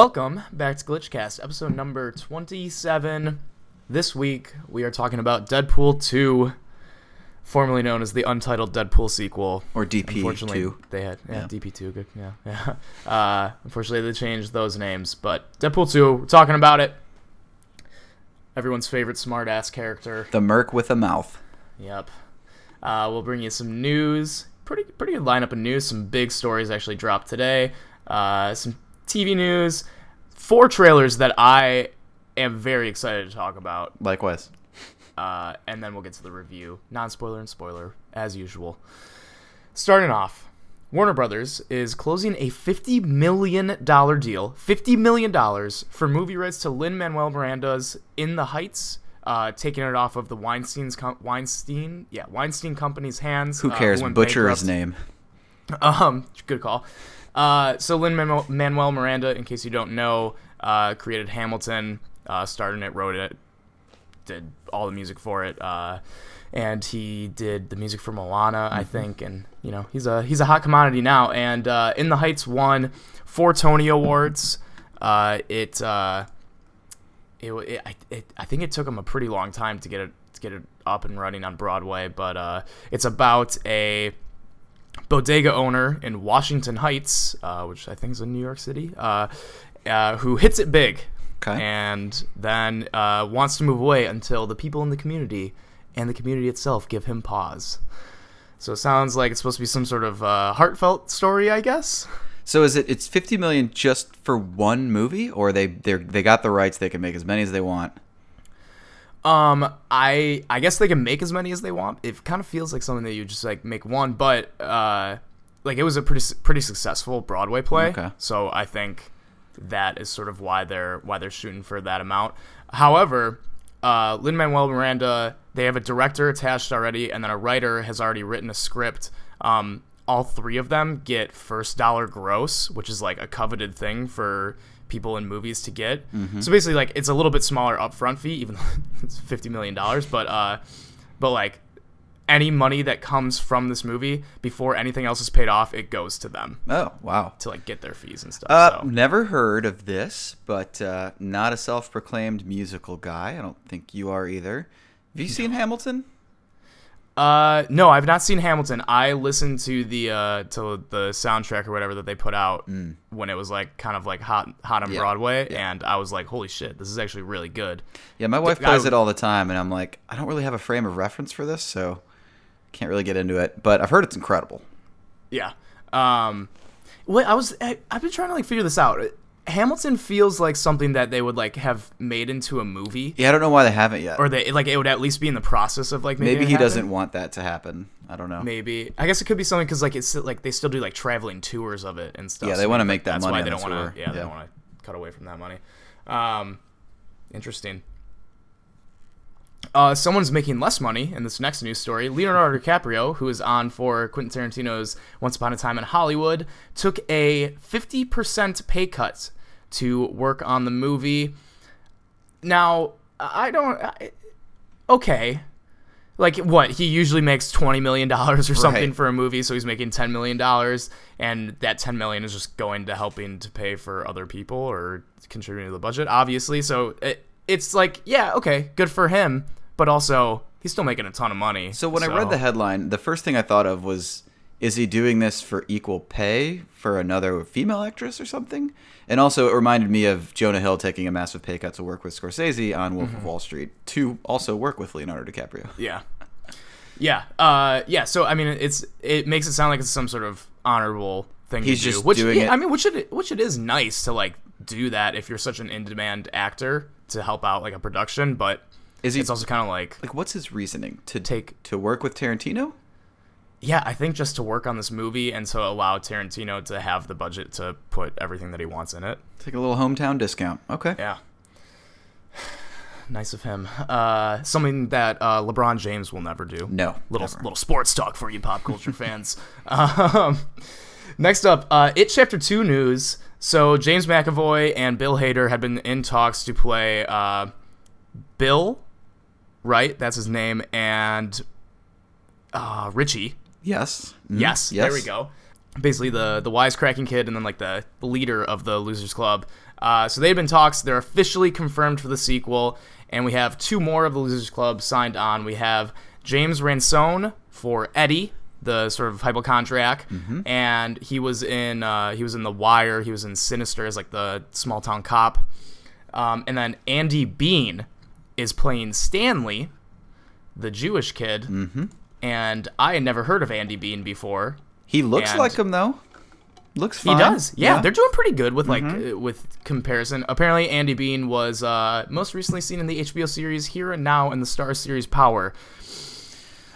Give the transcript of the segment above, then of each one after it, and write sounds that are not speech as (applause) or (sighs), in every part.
Welcome back to Glitchcast, episode number 27. This week, we are talking about Deadpool 2, formerly known as the untitled Deadpool sequel. Or DP2. they had yeah, Yeah. DP2. Good, yeah, yeah. (laughs) Uh, unfortunately, they changed those names, but Deadpool 2, we're talking about it. Everyone's favorite smartass character. The Merc with a mouth. Yep. Uh, we'll bring you some news. Pretty pretty good lineup of news. Some big stories actually dropped today. Uh, some TV news. Four trailers that I am very excited to talk about. Likewise. Uh, and then we'll get to the review. Non spoiler and spoiler, as usual. Starting off, Warner Brothers is closing a $50 million deal, $50 million for movie rights to Lin Manuel Miranda's In the Heights, uh, taking it off of the Weinstein's com- Weinstein, yeah, Weinstein Company's hands. Who uh, cares? went Butcher his bankrupt. name. Um, good call. Uh, so Lin Manuel Miranda, in case you don't know, uh, created Hamilton, uh, starred it, wrote it, did all the music for it, uh, and he did the music for Moana, I think, and you know he's a he's a hot commodity now. And uh, In the Heights won four Tony Awards. Uh, it, uh, it, it, I, it I think it took him a pretty long time to get it to get it up and running on Broadway, but uh, it's about a bodega owner in Washington Heights, uh, which I think is in New York City, uh, uh, who hits it big Okay. and then uh, wants to move away until the people in the community and the community itself give him pause. So it sounds like it's supposed to be some sort of uh, heartfelt story, I guess. So is it? It's fifty million just for one movie, or they they they got the rights? They can make as many as they want. Um, I I guess they can make as many as they want. It kind of feels like something that you just like make one, but uh, like it was a pretty pretty successful Broadway play. Okay. So I think that is sort of why they're why they're shooting for that amount. However, uh, Lin Manuel Miranda, they have a director attached already, and then a writer has already written a script. Um, all three of them get first dollar gross, which is like a coveted thing for people in movies to get. So basically, like it's a little bit smaller upfront fee, even though (laughs) it's fifty million dollars. But uh, but like any money that comes from this movie before anything else is paid off, it goes to them Oh wow. to like get their fees and stuff. Uh, so. never heard of this, but uh, not a self-proclaimed musical guy. I don't think you are either. Have you seen Hamilton? Uh, no, I've not seen Hamilton. I listened to the uh to the soundtrack or whatever that they put out when it was like kind of like hot hot on Mm. Yeah, Broadway, yeah. and I was like, holy shit, this is actually really good. Yeah, my wife I plays would- it all the time, and I'm like, I don't really have a frame of reference for this, so can't really get into it. But I've heard it's incredible. Yeah. Um, wait, I was I, I've been trying to like figure this out. Hamilton feels like something that they would like have made into a movie, Yeah, I don't know why they haven't yet. or they like it would at least be in the process of like Maybe he happen. doesn't want that to happen. I don't know. Maybe I guess it could be something because like it's like they still do like traveling tours of it and stuff. Yeah, they so wanna make that That's money why they don't want to. Yeah, they don't want to cut away from that money. Um, interesting. Uh, someone's making less money in this next news story. Leonardo DiCaprio, who is on for Quentin Tarantino's Once Upon a Time in Hollywood, took a 50% pay cut to work on the movie. Now, I don't. I, okay. Like, what? He usually makes $20 million or something Right. for a movie, so he's making $10 million, and that 10 million is just going to helping to pay for other people or contributing to the budget, obviously. So it, it's like, yeah, okay, good for him, but also he's still making a ton of money. So when I read the headline, the first thing I thought of was, is he doing this for equal pay for another female actress or something? And also, it reminded me of Jonah Hill taking a massive pay cut to work with Scorsese on Wolf Mm-hmm. of Wall Street to also work with Leonardo DiCaprio. Yeah. Yeah. Uh, yeah. So I mean, it's it makes it sound like it's some sort of honorable thing. He's to do, which, doing yeah, it- I mean, which it which it is nice to like do that if you're such an in-demand actor to help out like a production, but Is he it's also kind of like like what's his reasoning to take to work with Tarantino? Yeah, I think just to work on this movie and to allow Tarantino to have the budget to put everything that he wants in it. Take a little hometown discount. Okay. Yeah. (sighs) Nice of him. Uh, something that uh, LeBron James will never do. No, Little never. little sports talk for you pop culture fans. (laughs) Um, next up, uh, It Chapter Two news. So James McAvoy and Bill Hader had been in talks to play uh, Bill, right? That's his name, and uh, Richie. Yes. Mm, Yes, there we go. basically the the wisecracking kid and then like the leader of the Losers Club. Uh, so they've been talks. They're officially confirmed for the sequel, and we have two more of the Losers Club signed on. We have James Ransone for Eddie, the sort of hypochondriac, and he was in uh, he was in The Wire. He was in Sinister as like the small town cop. Um, and then Andy Bean is playing Stanley, the Jewish kid. Mm-hmm. And I had never heard of Andy Bean before. He looks like him though. Looks He does. Yeah, they're doing pretty good with like uh, with comparison. Apparently, Andy Bean was uh, most recently seen in the HBO series Here and Now and the Star series Power.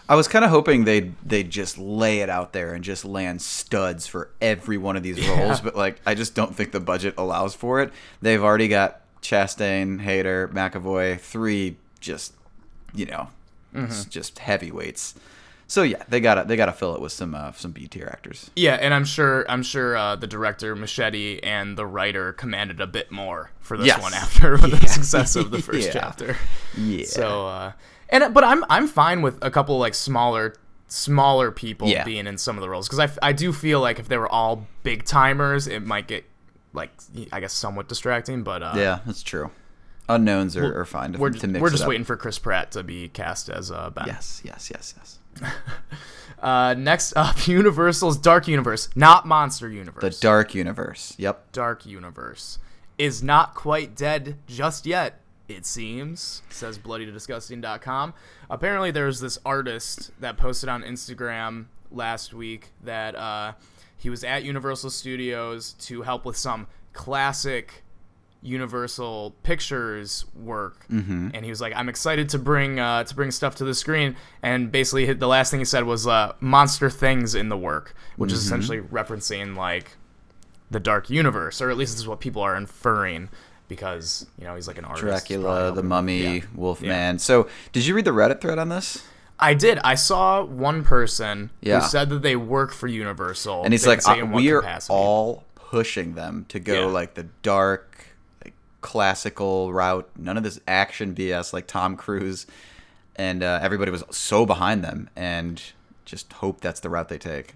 I was kind of hoping they'd they just lay it out there and just land studs for every one of these roles, but like I just don't think the budget allows for it. They've already got Chastain, Hader, McAvoy, three just you know, Mm-hmm. just heavyweights. So yeah, they gotta they gotta fill it with some uh, some B tier actors. Yeah, and I'm sure I'm sure uh, the director Muschietti and the writer commanded a bit more for this Yes. one after (laughs) the (laughs) success of the first (laughs) Yeah. chapter. Yeah. So, uh, and but I'm I'm fine with a couple like smaller smaller people Yeah. being in some of the roles because I I do feel like if they were all big timers, it might get like I guess somewhat distracting. But uh, yeah, that's true. Unknowns are, are fine to, we're to mix we're just waiting for Chris Pratt to be cast as uh, Ben. Yes, yes, yes, yes. (laughs) Uh, next up, (laughs) Universal's Dark Universe, not Monster Universe. The Dark Universe. Yep. Dark Universe is not quite dead just yet, it seems, says bloodydisgusting.com. Apparently, there's this artist that posted on Instagram last week that uh, he was at Universal Studios to help with some classic Universal Pictures work, Mm-hmm. and he was like, "I'm excited to bring uh, to bring stuff to the screen." And basically, the last thing he said was uh, "monster things in the work," which Mm-hmm. is essentially referencing like the Dark Universe, or at least this is what people are inferring because you know he's like an artist. Dracula, the Mummy, Yeah. Wolfman. So, did you read the Reddit thread on this? I did. I saw one person Yeah. who said that they work for Universal, And he's like, uh, we are capacity. all pushing them to go Yeah. like the dark, classical route. None of this action BS like Tom Cruise, and uh, everybody was so behind them, and just hope that's the route they take.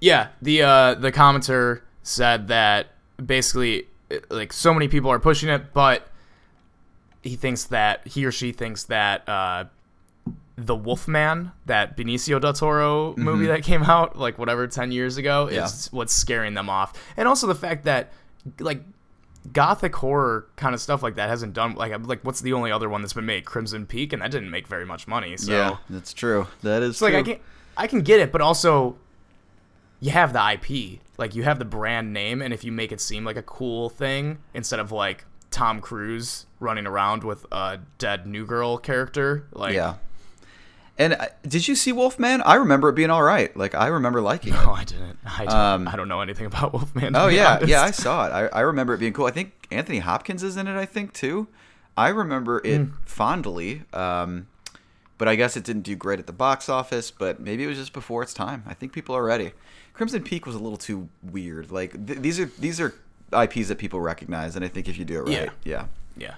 Yeah, the uh, the commenter said that basically, uh, like, so many people are pushing it, but he thinks that he or she thinks that uh, the Wolfman, that Benicio del Toro movie that came out like whatever ten years ago, Mm-hmm. Yeah. is what's scaring them off, and also the fact that like gothic horror kind of stuff like that hasn't done like like what's the only other one that's been made Crimson Peak and that didn't make very much money so yeah, that's true. That is it's like I can I can get it, but also you have the IP, like you have the brand name, and if you make it seem like a cool thing instead of like Tom Cruise running around with a dead new girl character, like yeah. And uh, did you see Wolfman? I remember it being all right. Like I remember liking it. no, I didn't. I don't, Um, I don't know anything about Wolfman. Oh yeah, honest. yeah, I saw it. I, I remember it being cool. I think Anthony Hopkins is in it. I think too. I remember it Hmm. fondly, um, but I guess it didn't do great at the box office. But maybe it was just before its time. I think people are ready. Crimson Peak was a little too weird. Like th- these are these are IPs that people recognize, and I think if you do it right, yeah, yeah.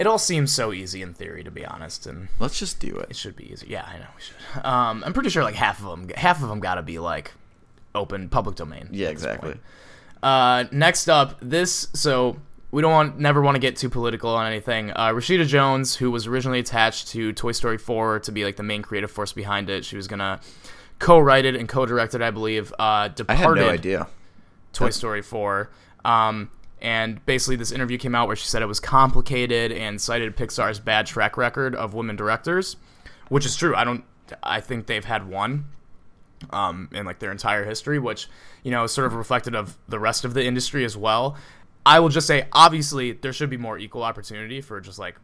It all seems so easy in theory, to be honest, and let's just do it it. should be easy. Yeah, I know we should. Um, I'm pretty sure like half of them, half of them got to be like open public domain. Yeah, exactly. Uh, next up, this so we don't want never want to get too political on anything. Uh, Rashida Jones, who was originally attached to Toy Story 4 to be like the main creative force behind it, she was gonna co-write it and co-direct it, I believe. Uh, I departed had no idea. Toy Story 4. Um, and basically, this interview came out where she said it was complicated and cited Pixar's bad track record of women directors, which is true. I don't. I think they've had one um, in like their entire history, which you know is sort of reflected of the rest of the industry as well. I will just say, obviously, there should be more equal opportunity for just like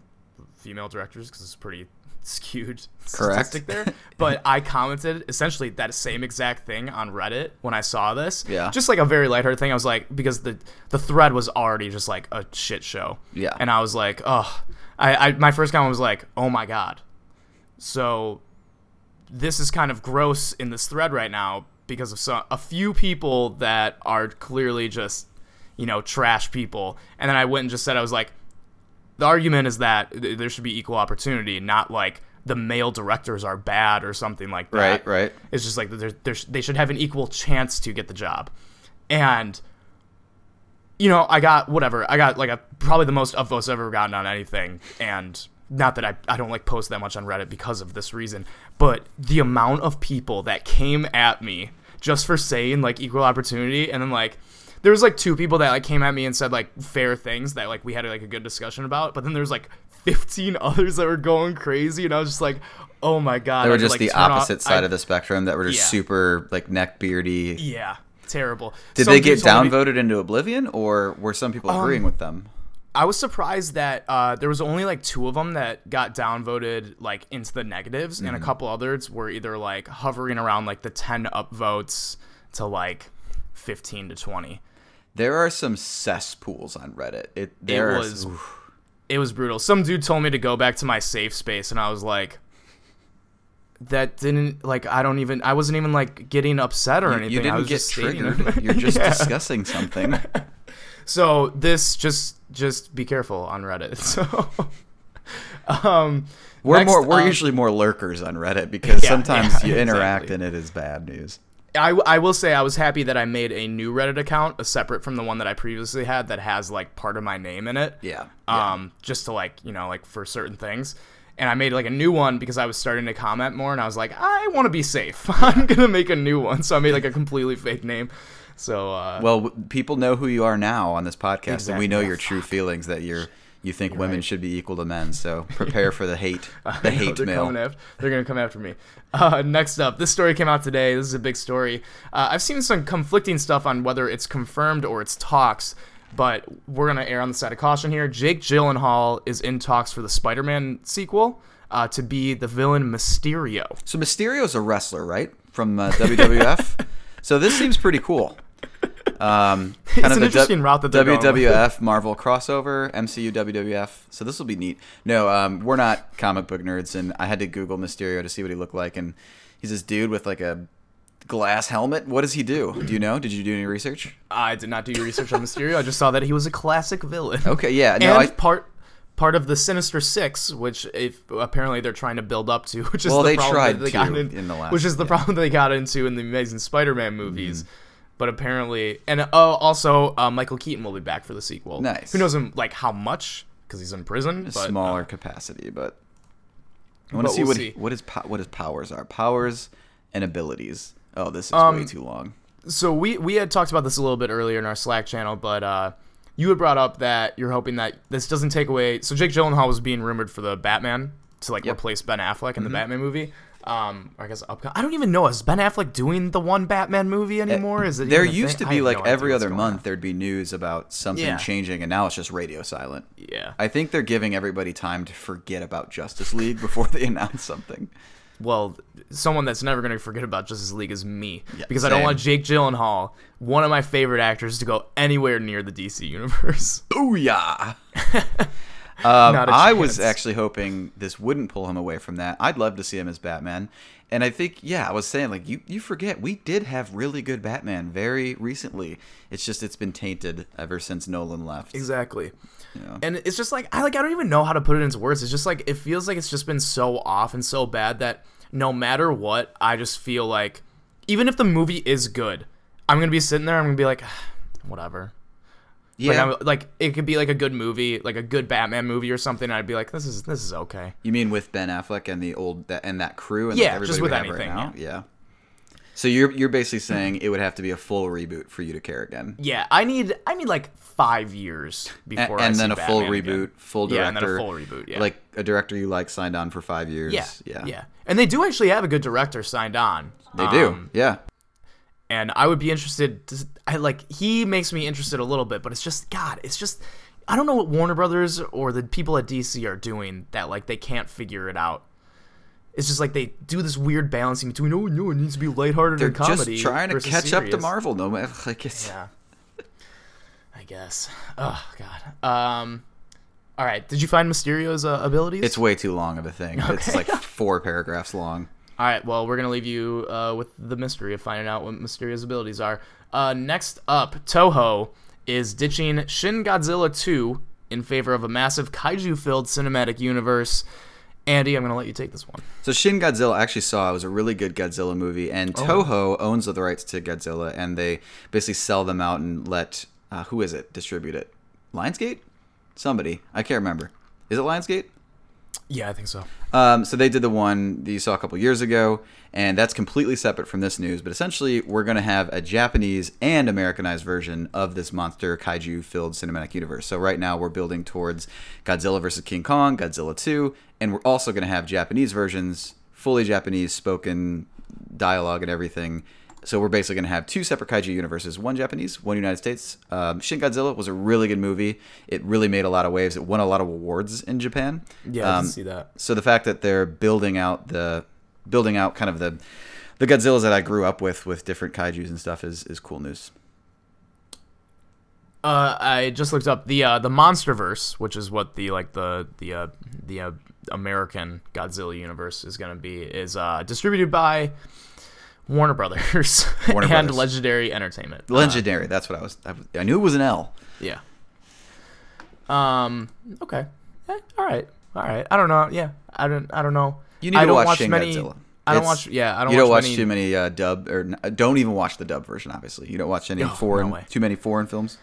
female directors because it's pretty skewed (laughs) Correct. statistic there. (laughs) But I commented essentially that same exact thing on Reddit when I saw this. Yeah. Just like a very lighthearted thing. I was like, because the the thread was already just like a shit show. Yeah. And I was like, oh, I, I my first comment was like, oh my god. So this is kind of gross in this thread right now because of some, a few people that are clearly just you know trash people and then i went and just said i was like the argument is that there should be equal opportunity not like the male directors are bad or something like that. Right, right. It's just like there's, there's, they should have an equal chance to get the job. And, you know, I got whatever. I got like a probably the most upvotes I've ever gotten on anything. And not that I, I don't like post that much on Reddit because of this reason, but the amount of people that came at me just for saying like equal opportunity and then like there was like two people that like came at me and said like fair things that like we had like a good discussion about, but then there's like 15 (laughs) others that were going crazy and I was just like, "Oh my god." They were just like, the turn off- opposite side I- of the spectrum that were just Yeah. super like neck beardy. Yeah, terrible. Did Some they get told me- downvoted into oblivion, or were some people Um, agreeing with them? I was surprised that uh, there was only like two of them that got downvoted like into the negatives, and a couple others were either like hovering around like the 10 upvotes to like 15 to 20. There are some cesspools on Reddit. It there are- was-. It was brutal. Some dude told me to go back to my safe space, and I was like, that didn't like I don't even I wasn't even like getting upset or anything. you I didn't was get just triggered. You're just (laughs) Yeah. discussing something. (laughs) So this just just be careful on Reddit. (laughs) So um We're next more we're up- usually more lurkers on Reddit because Yeah, sometimes yeah, you interact exactly. and it is bad news. I, I will say I was happy that I made a new Reddit account, a separate from the one that I previously had that has like part of my name in it. Yeah. yeah. Um, just to like you know like for certain things. And I made like a new one because I was starting to comment more, and I was like, I want to be safe. (laughs) I'm gonna make a new one, so I made like a completely fake name. So uh, Well, people know who you are now on this podcast, and we know your true feelings that you're you think women right. should be equal to men. So (laughs) prepare for the hate, (laughs) the hate they're mail. After, they're gonna come after me. Uh, next up, this story came out today. This is a big story. Uh, I've seen some conflicting stuff on whether it's confirmed or it's talks, but we're gonna err on the side of caution here. Jake Gyllenhaal is in talks for the Spider-Man sequel uh, to be the villain Mysterio. So Mysterio's a wrestler, right, from uh, WWF. (laughs) so this seems pretty cool. Um, (laughs) kind an interesting route that they're going with. WWF Marvel crossover, MCU WWF. So this will be neat. No, um, we're not comic book nerds, and I had to Google Mysterio to see what he looked like, and he's this dude with like a glass helmet. What does he do? Do you know? Did you do any research? I did not do your research on Mysterio. I just saw that he was a classic villain. Okay, yeah, no, and I, part part of the Sinister Six, which if apparently they're trying to build up to, (laughs) which is Well, the they problem tried they got in, in the last- which is the yeah. Mm-hmm. problem they got into in the Amazing Spider-Man movies. But apparently, and uh, also uh, Michael Keaton will be back for the sequel. Nice. Who knows him like how much because he's in prison? But, smaller uh, capacity, but I want to see we'll what see. what his po- what his powers are. Powers and abilities. Oh, this is Um, way too long. so we we had talked about this a little bit earlier in our Slack channel, but uh, you had brought up that you're hoping that this doesn't take away. So Jake Gyllenhaal was being rumored for the Batman to like Yep. Mm-hmm. replace Ben Affleck in the Batman movie. Um, I guess upco- I don't even know is Ben Affleck doing the one Batman movie anymore? Is it There used to be like no every other month on. there'd be news about something Yeah. changing, and now it's just radio silent. Yeah. I think they're giving everybody time to forget about Justice League before (laughs) they announce something. Well, someone that's never going to forget about Justice League is me Yeah, because I don't want Jake Gyllenhaal, one of my favorite actors, to go anywhere near the DC universe. Booyah! (laughs) um, I was actually hoping this wouldn't pull him away from that. I'd love to see him as Batman. And I think, yeah, I was saying, like, you, you forget, we did have really good Batman very recently. It's just, it's been tainted ever since Nolan left. Exactly. you know? And it's just like I like I don't even know how to put it into words. It's just like it feels like it's just been so off and so bad that no matter what, I just feel like even if the movie is good, I'm gonna be sitting there. I'm gonna be like, (sighs) whatever. Like, Yeah. I'm, like it could be like a good movie, like a good Batman movie or something. And I'd be like, this is this is okay. You mean with Ben Affleck and the old that and that crew and Yeah, like just with anything, right now? Yeah. So you're you're basically saying it would have to be a full reboot for you to care again, Yeah, I need I need like five years before and, I then a full Batman reboot, again. full director, Yeah, and then a full reboot. Yeah, like a director you like signed on for five years. yeah, yeah, yeah. And they do actually have a good director signed on. They do, Um, yeah. And I would be interested. To, I like he makes me interested a little bit, but it's just God. It's just I don't know what Warner Brothers or the people at DC are doing that like they can't figure it out. It's just like they do this weird balancing between oh no it needs to be lighthearted They're and comedy just trying to catch up to. Marvel. No, man, (laughs) like it's Yeah, I guess. Oh God. Um. All right. Did you find Mysterio's uh, abilities? it's way too long of a thing. It's like (laughs) four paragraphs long. All right, well, we're gonna leave you uh, with the mystery of finding out what Mysterio's abilities are. Uh, next up, Toho is ditching Shin Godzilla 2 in favor of a massive kaiju-filled cinematic universe. Andy, I'm gonna let you take this one. So Shin Godzilla I actually saw it was a really good Godzilla movie, and Toho owns the rights to Godzilla, and they basically sell them out and let uh, who is it distribute it? Lionsgate? Somebody I can't remember. Is it Lionsgate? Yeah, I think so. Um, so they did the one that you saw a couple years ago, and that's completely separate from this news. But essentially, we're going to have a Japanese and Americanized version of this monster kaiju-filled cinematic universe. So right now, we're building towards Godzilla versus King Kong, Godzilla 2, and we're also going to have Japanese versions, fully Japanese spoken dialogue and everything. So we're basically going to have two separate kaiju universes: one Japanese, one United States. Um, Shin Godzilla was a really good movie. It really made a lot of waves. It won a lot of awards in Japan. Yeah, Um, can see that. so the fact that they're building out the building out kind of the the Godzillas that I grew up with with different kaiju's and stuff is is cool news. Uh, I just looked up the uh, the MonsterVerse, which is what the like the the uh, the uh, American Godzilla universe is going to be, is uh, distributed by Warner Brothers (laughs) Warner and Brothers. Legendary Entertainment. Uh, Legendary. that's what I was. I, I knew it was an L. yeah. Um. Okay. Eh, all right. All right. I don't know. Yeah. I don't. I don't know. You need I to don't watch watch Shin many. Godzilla. I don't It's- watch. Yeah. I don't. you don't watch, watch many, too many uh, dub or don't even watch the dub version. Obviously, you don't watch any no foreign way. too many foreign films.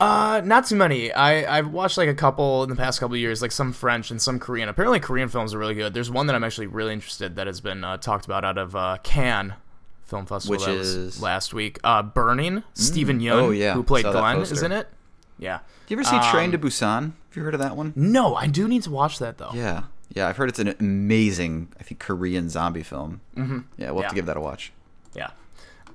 Uh, not too many. I I've watched like a couple in the past couple of years, like some French and some Korean. Apparently, Korean films are really good. There's one that I'm actually really interested that has been uh, talked about out of uh, Cannes Film Festival Which that was is- last week. Uh, Burning. Steven Yeun, Oh, yeah. who played Glenn, is in it. Yeah. Do you ever see Train Um, to Busan? Have you heard of that one? No, I do need to watch that though. Yeah, yeah. I've heard it's an amazing, I think, Korean zombie film. Mm-hmm. Yeah, we'll have to give that a watch. Yeah.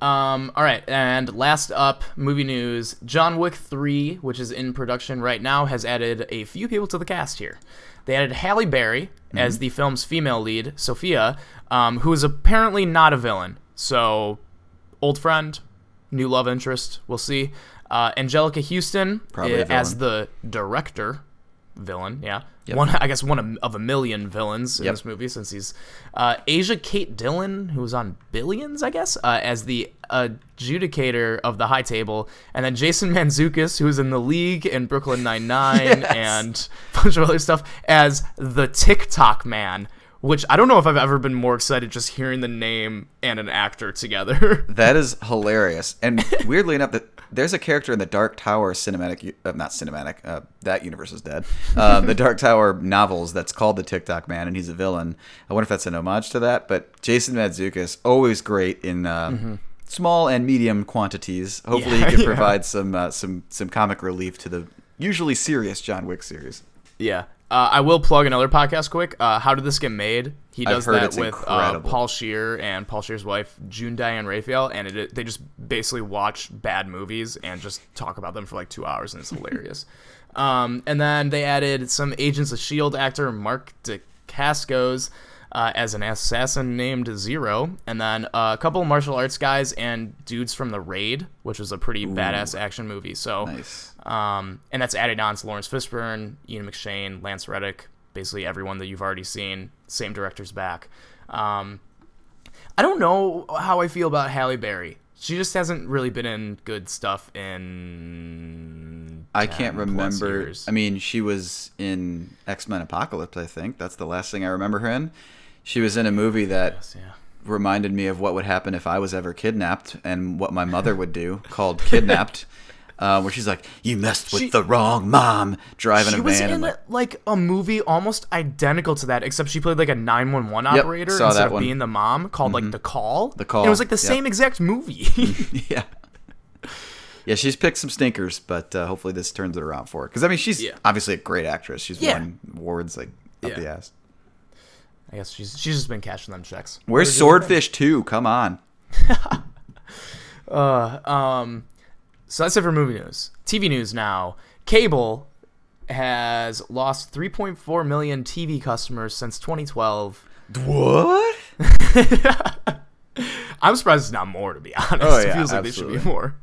Um, all right, and last up, movie news. John Wick 3, which is in production right now, has added a few people to the cast here. They added Halle Berry as the film's female lead, Sophia, um, who is apparently not a villain. So, old friend, new love interest, we'll see. Uh, Anjelica Huston as the director, villain, yeah. Yep. One, I guess, one of- of a million villains in Yep. this movie since he's uh, Asia Kate Dillon, who was on Billions, I guess, uh, as the adjudicator of the high table, and then Jason Mantzoukas, who's in the League and Brooklyn Nine Nine (laughs) Yes. and a bunch of other stuff, as the TikTok Man. Which I don't know if I've ever been more excited just hearing the name and an actor together. (laughs) That is hilarious. And (laughs) weirdly enough, that there's a character in the Dark Tower cinematic, uh, not cinematic. Uh, that universe is dead. Um, (laughs) the Dark Tower novels that's called the TikTok Man, and he's a villain. I wonder if that's an homage to that. But Jason Mantzoukas, always great in uh, small and medium quantities. Hopefully, Yeah, he can yeah. provide some uh, some some comic relief to the usually serious John Wick series. Yeah. Uh, I will plug another podcast quick. Uh, How did this get made? He does that with uh. Paul Scheer and Paul Scheer's wife June Diane Raphael, and it, they just basically watch bad movies and just talk about them for like two hours, and it's hilarious. (laughs) um, and then they added some Agents of Shield actor Mark Dacascos uh, as an assassin named Zero, and then uh, a couple of martial arts guys and dudes from the Raid, which was a pretty badass action movie. So Nice. um, and that's added on to Laurence Fishburne, Ian McShane, Lance Reddick, basically everyone that you've already seen. Same director's back. Um, I don't know how I feel about Halle Berry. She just hasn't really been in good stuff in. I can't remember. I mean, she was in X Men Apocalypse. I think that's the last thing I remember her in. She was in a movie that Yes, yeah. reminded me of what would happen if I was ever kidnapped and what my mother would do, called Kidnapped, (laughs) uh, where she's like, "You messed with She- the wrong mom," driving She was in like, like a movie almost identical to that, except she played like a 911 Yep, operator saw instead of one. being the mom, called like The Call. The Call, And it was like the yep. same exact movie. (laughs) yeah, (laughs) yeah, she's picked some stinkers, but uh, hopefully this turns it around for her. Because I mean, she's Yeah. obviously a great actress. She's Yeah. won awards like up Yeah. the ass. I guess she's she's just been cashing them checks. Where's What did you think? Swordfish Two? Come on. (laughs) Uh, um, so that's it for movie news. TV news now. Cable has lost 3.4 million TV customers since 2012. What? (laughs) I'm surprised it's not more, to be honest. Oh, it feels like there should be more.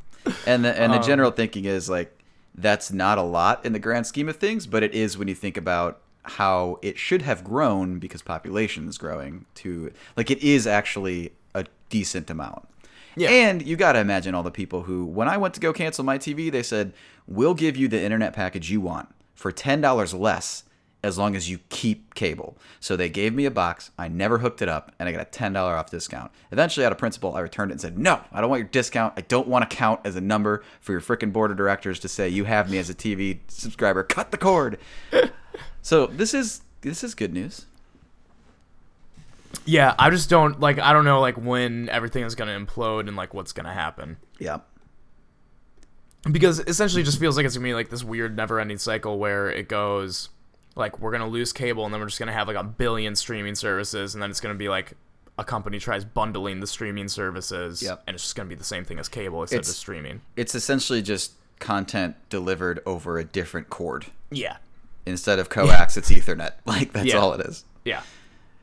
And the and the Um, general thinking is like that's not a lot in the grand scheme of things, but it is when you think about how it should have grown because population is growing to like it is actually a decent amount. Yeah. And you got to imagine all the people who when I went to go cancel my TV, they said, "We'll give you the internet package you want for $10 less as long as you keep cable. So they gave me a box. I never hooked it up, and I got a ten dollar off discount. Eventually, out of principle, I returned it and said, "No, I don't want your discount. I don't want to count as a number for your freaking board of directors to say you have me as a TV subscriber. Cut the cord." (laughs) so this is this is good news. Yeah, I just don't like. I don't know like when everything is gonna implode and like what's gonna happen Yeah. because essentially it just feels like it's gonna be like this weird never-ending cycle where it goes like we're gonna lose cable and then we're just gonna have like a billion streaming services and then it's gonna be like a company tries bundling the streaming services Yep. and it's just gonna be the same thing as cable except It's- just streaming. It's essentially just content delivered over a different cord. Yeah, Instead of coax, it's Ethernet. (laughs) Like that's Yeah. all it is. yeah.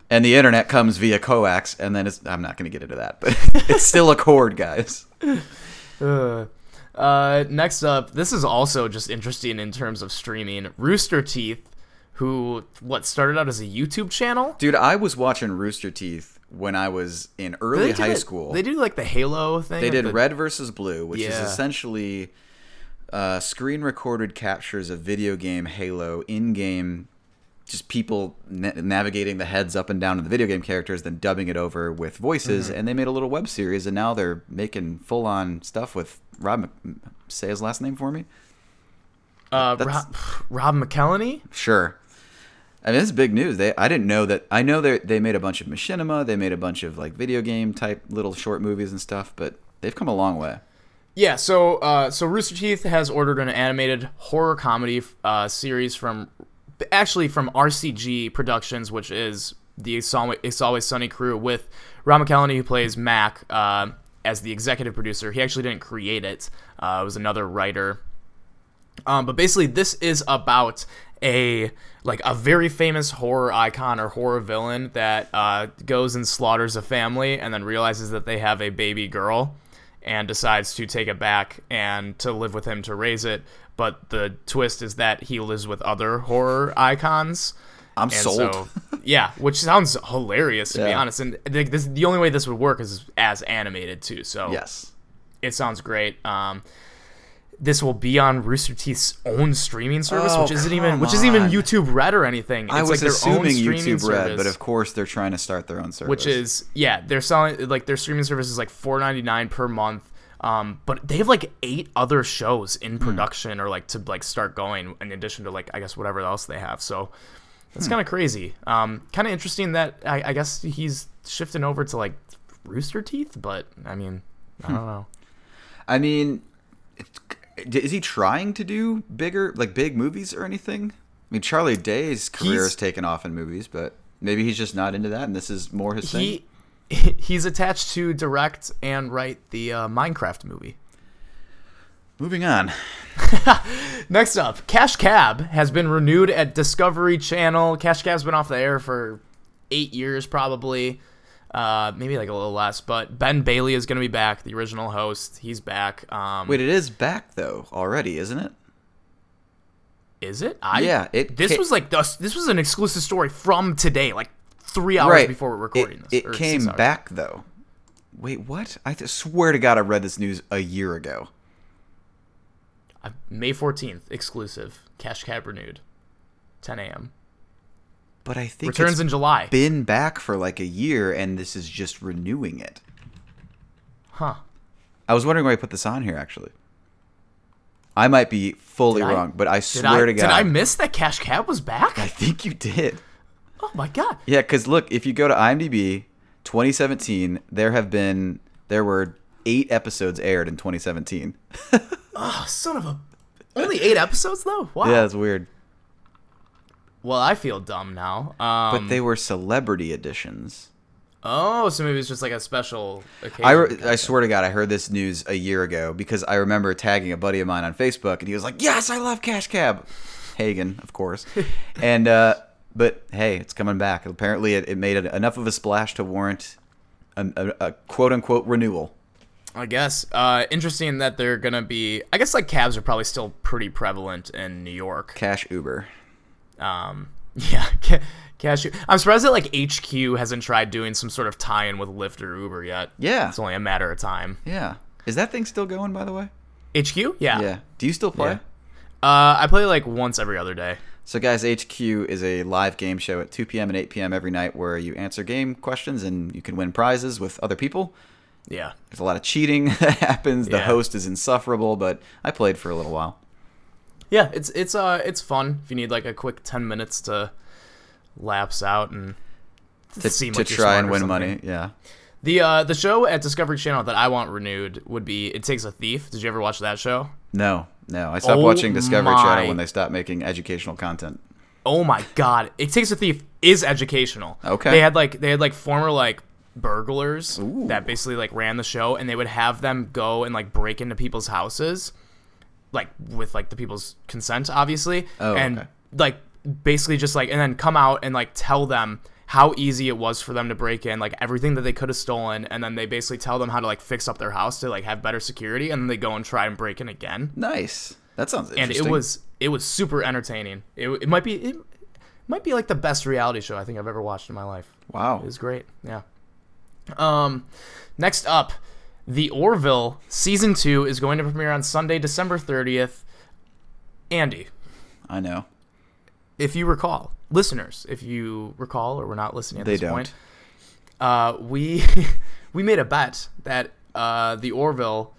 And the internet comes via coax, and then it's. I'm not going to get into that, but (laughs) it's still a cord, guys. Uh, (laughs) uh, next up, this is also just interesting in terms of streaming. Rooster Teeth, who what started out as a YouTube channel. Dude, I was watching Rooster Teeth when I was in early high it- school. They do like the Halo thing. They did the- Red versus Blue, which is essentially uh, screen recorded captures of video game Halo in game, just people na- navigating the heads up and down of the video game characters, then dubbing it over with voices. Mm-hmm. And they made a little web series, and now they're making full on stuff with Rob. Mc- Say his last name for me. Uh, Rob, (sighs) Rob McElhenney. Sure. I mean, this is big news. They, I didn't know that. I know they they made a bunch of machinima. They made a bunch of like video game type little short movies and stuff, but they've come a long way. Yeah, so uh, so Rooster Teeth has ordered an animated horror comedy uh, series from actually from RCG Productions, which is the It's Always, Sunny crew with Rob McElhenney, who plays Mac, uh, as the executive producer. He actually didn't create it; uh, it was another writer. Um, but basically, this is about a like a very famous horror icon or horror villain that uh, goes and slaughters a family and then realizes that they have a baby girl and decides to take it back and to live with him to raise it. But the twist is that he lives with other horror icons. I'm And sold. so, yeah, which sounds hilarious to be honest. And the, this, the only way this would work is as animated too. So yes. it sounds great. Um, this will be on Rooster Teeth's own streaming service, Oh, which isn't even which isn't even. YouTube Red or anything. It's I was like their own assuming YouTube Red, service, but of course they're trying to start their own service. which is yeah, they're selling like their streaming service is like four ninety nine per month. Um, but they have like eight other shows Hmm. in production or like to like start going in addition to like I guess whatever else they have. So that's Hmm. kind of crazy. Um, kind of interesting that I, I guess he's shifting over to like Rooster Teeth, but I mean I don't know. I mean, is he trying to do bigger, like big movies or anything? I mean, Charlie Day's career has taken off in movies, but maybe he's just not into that, and this is more his thing. he (laughs) he's attached to direct and write the uh, Minecraft movie. Moving on. (laughs) Next up, Cash Cab has been renewed at Discovery Channel. Cash Cab's been off the air for eight years, probably, uh, maybe like a little less. But Ben Bailey is going to be back, the original host. He's back. Um, Wait, it is back though already, isn't it? is it? I, Yeah, it This ca- was like the, this was an exclusive story from today, like three hours before we're recording it, this. It came back though. Wait, what? I th- swear to God, I read this news a year ago. Uh, May fourteenth, exclusive. Cash Cab renewed, 10 a.m. But I think Returns it's in July. been back for like a year, and this is just renewing it. Huh. I was wondering why I put this on here. Actually, I might be fully I- wrong, but I swear I, to God, did I miss that Cash Cab was back? I think you did. Oh my god. Yeah, because look, if you go to IMDb, 2017, there have been there were eight episodes aired in 2017. Oh, (laughs) son of a. Only eight episodes though. Wow. Yeah, that's weird. Well, I feel dumb now. Um, But they were celebrity editions. Oh, so maybe it's just like a special occasion. I, re- I swear to God, I heard this news a year ago because I remember tagging a buddy of mine on Facebook, and he was like, "Yes, I love Cash Cab." Hagen, of course. (laughs) and uh, but hey, it's coming back. Apparently, it, it made enough of a splash to warrant a, a, a quote unquote renewal. I guess. Uh, interesting that they're gonna be. I guess like cabs are probably still pretty prevalent in New York. Cash Uber. Um, (laughs) yeah, ca- cash. I'm surprised that like HQ hasn't tried doing some sort of tie-in with Lyft or Uber yet. Yeah, It's only a matter of time. yeah. Is that thing still going? By the way. HQ? Yeah. Yeah. Do you still play? Yeah. Uh, I play like once every other day. So, guys, HQ is a live game show at 2 p.m. and 8 p.m. every night where you answer game questions and you can win prizes with other people. Yeah. There's a lot of cheating (laughs) that happens. The Yeah. host is insufferable, but I played for a little while. Yeah, it's it's uh it's fun if you need like a quick ten minutes to lapse out and To, seem to like try and win money. Yeah. The uh the show at Discovery Channel that I want renewed would be It Takes a Thief. Did you ever watch that show? No, no. I stopped Oh watching Discovery my. Channel when they stopped making educational content. Oh my god, It Takes a Thief is educational. Okay. They had like they had like former like burglars Ooh. that basically like ran the show and they would have them go and like break into people's houses like with like the people's consent obviously Oh, and okay. like basically just like and then come out and like tell them how easy it was for them to break in like everything that they could have stolen and then they basically tell them how to like fix up their house to like have better security and then they go and try and break in again Nice. That sounds and it was it was super entertaining it, it might be it might be like the best reality show i think i've ever watched in my life wow. it was great. Yeah. Um, next up, The Orville season two is going to premiere on Sunday, December thirtieth. Andy, I know. if you recall, listeners, if you recall or were not listening at They this don't. point, uh, we (laughs) we made a bet that uh, The Orville,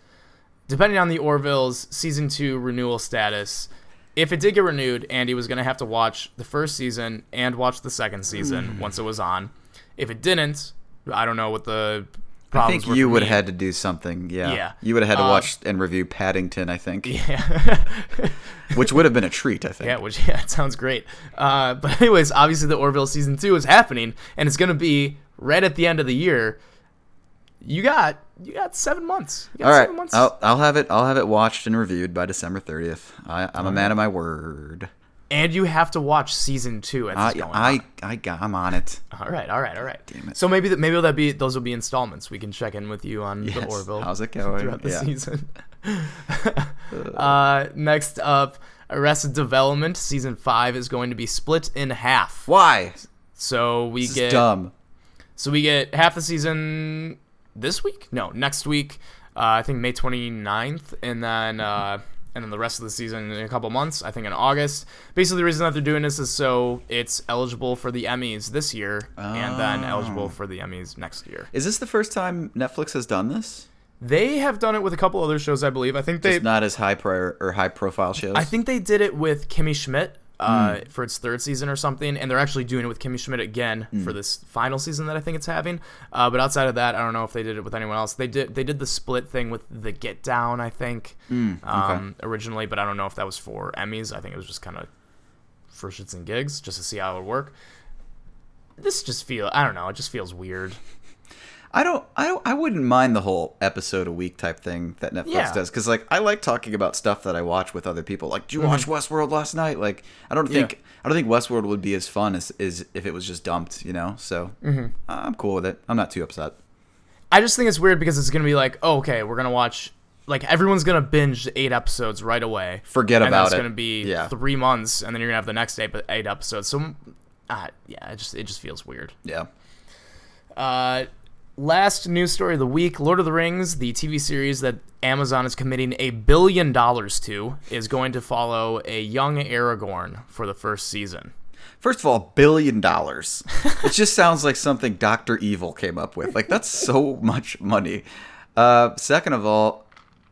depending on The Orville's season two renewal status. If it did get renewed, Andy was going to have to watch the first season and watch the second season Hmm. once it was on. If it didn't, I don't know what the I think you would have had to do something. Yeah. Yeah. You would have had to Uh, watch and review Paddington, I think, Yeah. (laughs) which would have been a treat, I think. Yeah, which (laughs) yeah, it sounds great. Uh, but (laughs) anyways, obviously the Orville season two is happening, and it's gonna be right at the end of the year. You got you got seven months. You got All right. months. I'll, I'll have it. I'll have it watched and reviewed by December 30th. I, I'm a man of my word. And you have to watch season two. As I, I. I got, I'm on it. (laughs) All right, all right, all right. Damn it. So maybe that maybe that be those will be installments. We can check in with you on the Orville How's it (laughs) going? throughout the Yeah. season. (laughs) uh, next up, Arrested Development season five is going to be split in half. Why? So we This is get dumb. So we get half the season this week? No, next week. Uh, I think May 29th, and then uh, and then the rest of the season in a couple months. I think in August. Basically, the reason that they're doing this is so it's eligible for the Emmys this year, and then Oh. eligible for the Emmys next year. Is this the first time Netflix has done this? They have done it with a couple other shows, I believe. I think they Just not as high prior or high profile shows. I think they did it with Kimmy Schmidt uh, Hmm. for its third season or something, and they're actually doing it with Kimmy Schmidt again Hmm. for this final season that I think it's having. Uh, but outside of that, I don't know if they did it with anyone else. They did they did the split thing with the Get Down, I think, Hmm, um, originally, but I don't know if that was for Emmys. I think it was just kind of for shits and gigs, just to see how it would work. This just feel I don't know. It just feels weird. I don't, I don't, I wouldn't mind the whole episode a week type thing that Netflix Yeah. does because like I like talking about stuff that I watch with other people. Like, did you watch Westworld last night? Like, I don't Mm-hmm. Yeah. think, I don't think Westworld would be as fun as, as if it was just dumped, you know. So Mm-hmm. I'm cool with it. I'm not too upset. I just think it's weird because it's gonna be like, oh, okay, we're gonna watch. Like everyone's gonna binge eight episodes right away. Forget and about it. gonna be Yeah. three months, and then you're gonna have the next eight, eight episodes. So, uh, yeah, it just it just feels weird. Yeah. Uh, last news story of the week: Lord of the Rings, the TV series that Amazon is committing a billion dollars to, is going to follow a young Aragorn for the first season. First of all, billion dollars. (laughs) it just sounds like something Doctor Evil came up with. Like that's so much money. Uh, second of all,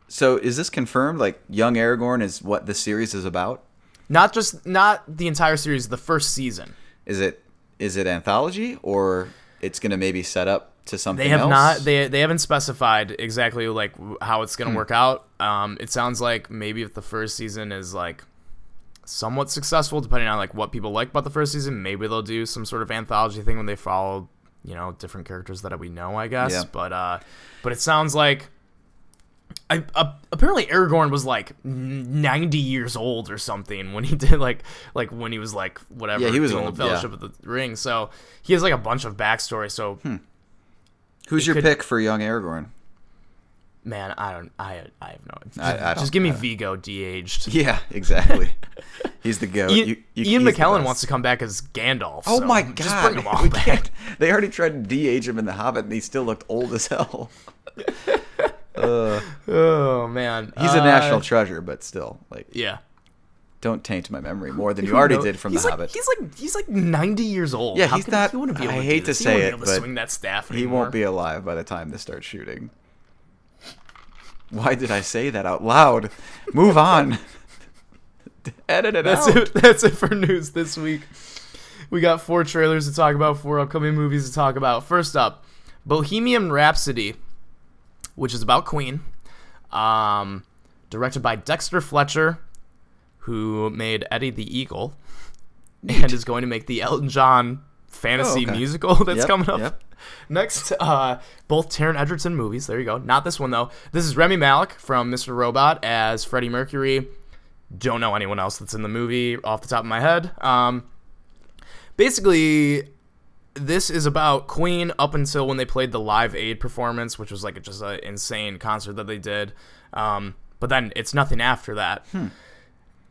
so is this confirmed? Like young Aragorn is what the series is about? Not just not the entire series, the first season. Is it is it anthology or it's gonna maybe set up to something They have else? not. They they haven't specified exactly like how it's Hmm. gonna work out. Um, it sounds like maybe if the first season is like somewhat successful, depending on like what people like about the first season, maybe they'll do some sort of anthology thing when they follow you know different characters that we know. I guess, Yeah. but uh, but it sounds like. I, uh, apparently Aragorn was like 90 years old or something when he (laughs) did like like when he was like whatever Yeah, he was doing old, the Fellowship of the Ring so he has like a bunch of backstory so Who's it your could- pick for young Aragorn? Man, I don't. I I have no. Just, I- I just give me Viggo de-aged. (laughs) Yeah, exactly. (laughs) He's the goat. Ian, You- you- Ian McKellen wants to come back as Gandalf. Oh so my god! Just bring him all back. (laughs) They already tried to de-age him in The Hobbit, and he still looked old as hell. uh, Oh man, he's a Uh, national treasure, but still, like, Yeah, don't taint my memory more than you already did from he's The like, Hobbit. He's like he's like 90 years old. Yeah, How he's not- He wouldn't be able I to hate to. Say it, but swing that staff he won't be alive by the time they start shooting. Why did I say that out loud? Move on. (laughs) Edit it That's out. it. That's it for news this week. We got four trailers to talk about, four upcoming movies to talk about. First up, Bohemian Rhapsody, which is about Queen, um, directed by Dexter Fletcher, who made Eddie the Eagle, and is going to make the Elton John fantasy Oh, okay. musical (laughs) that's Yep, coming up. yep. Next, uh, both Taron Egerton movies. There you go. Not this one though. This is Rami Malek from Mr. Robot as Freddie Mercury. Don't know anyone else that's in the movie off the top of my head. Um, basically, this is about Queen up until when they played the Live Aid performance, which was like just an insane concert that they did. Um, but then it's nothing after that. Hmm.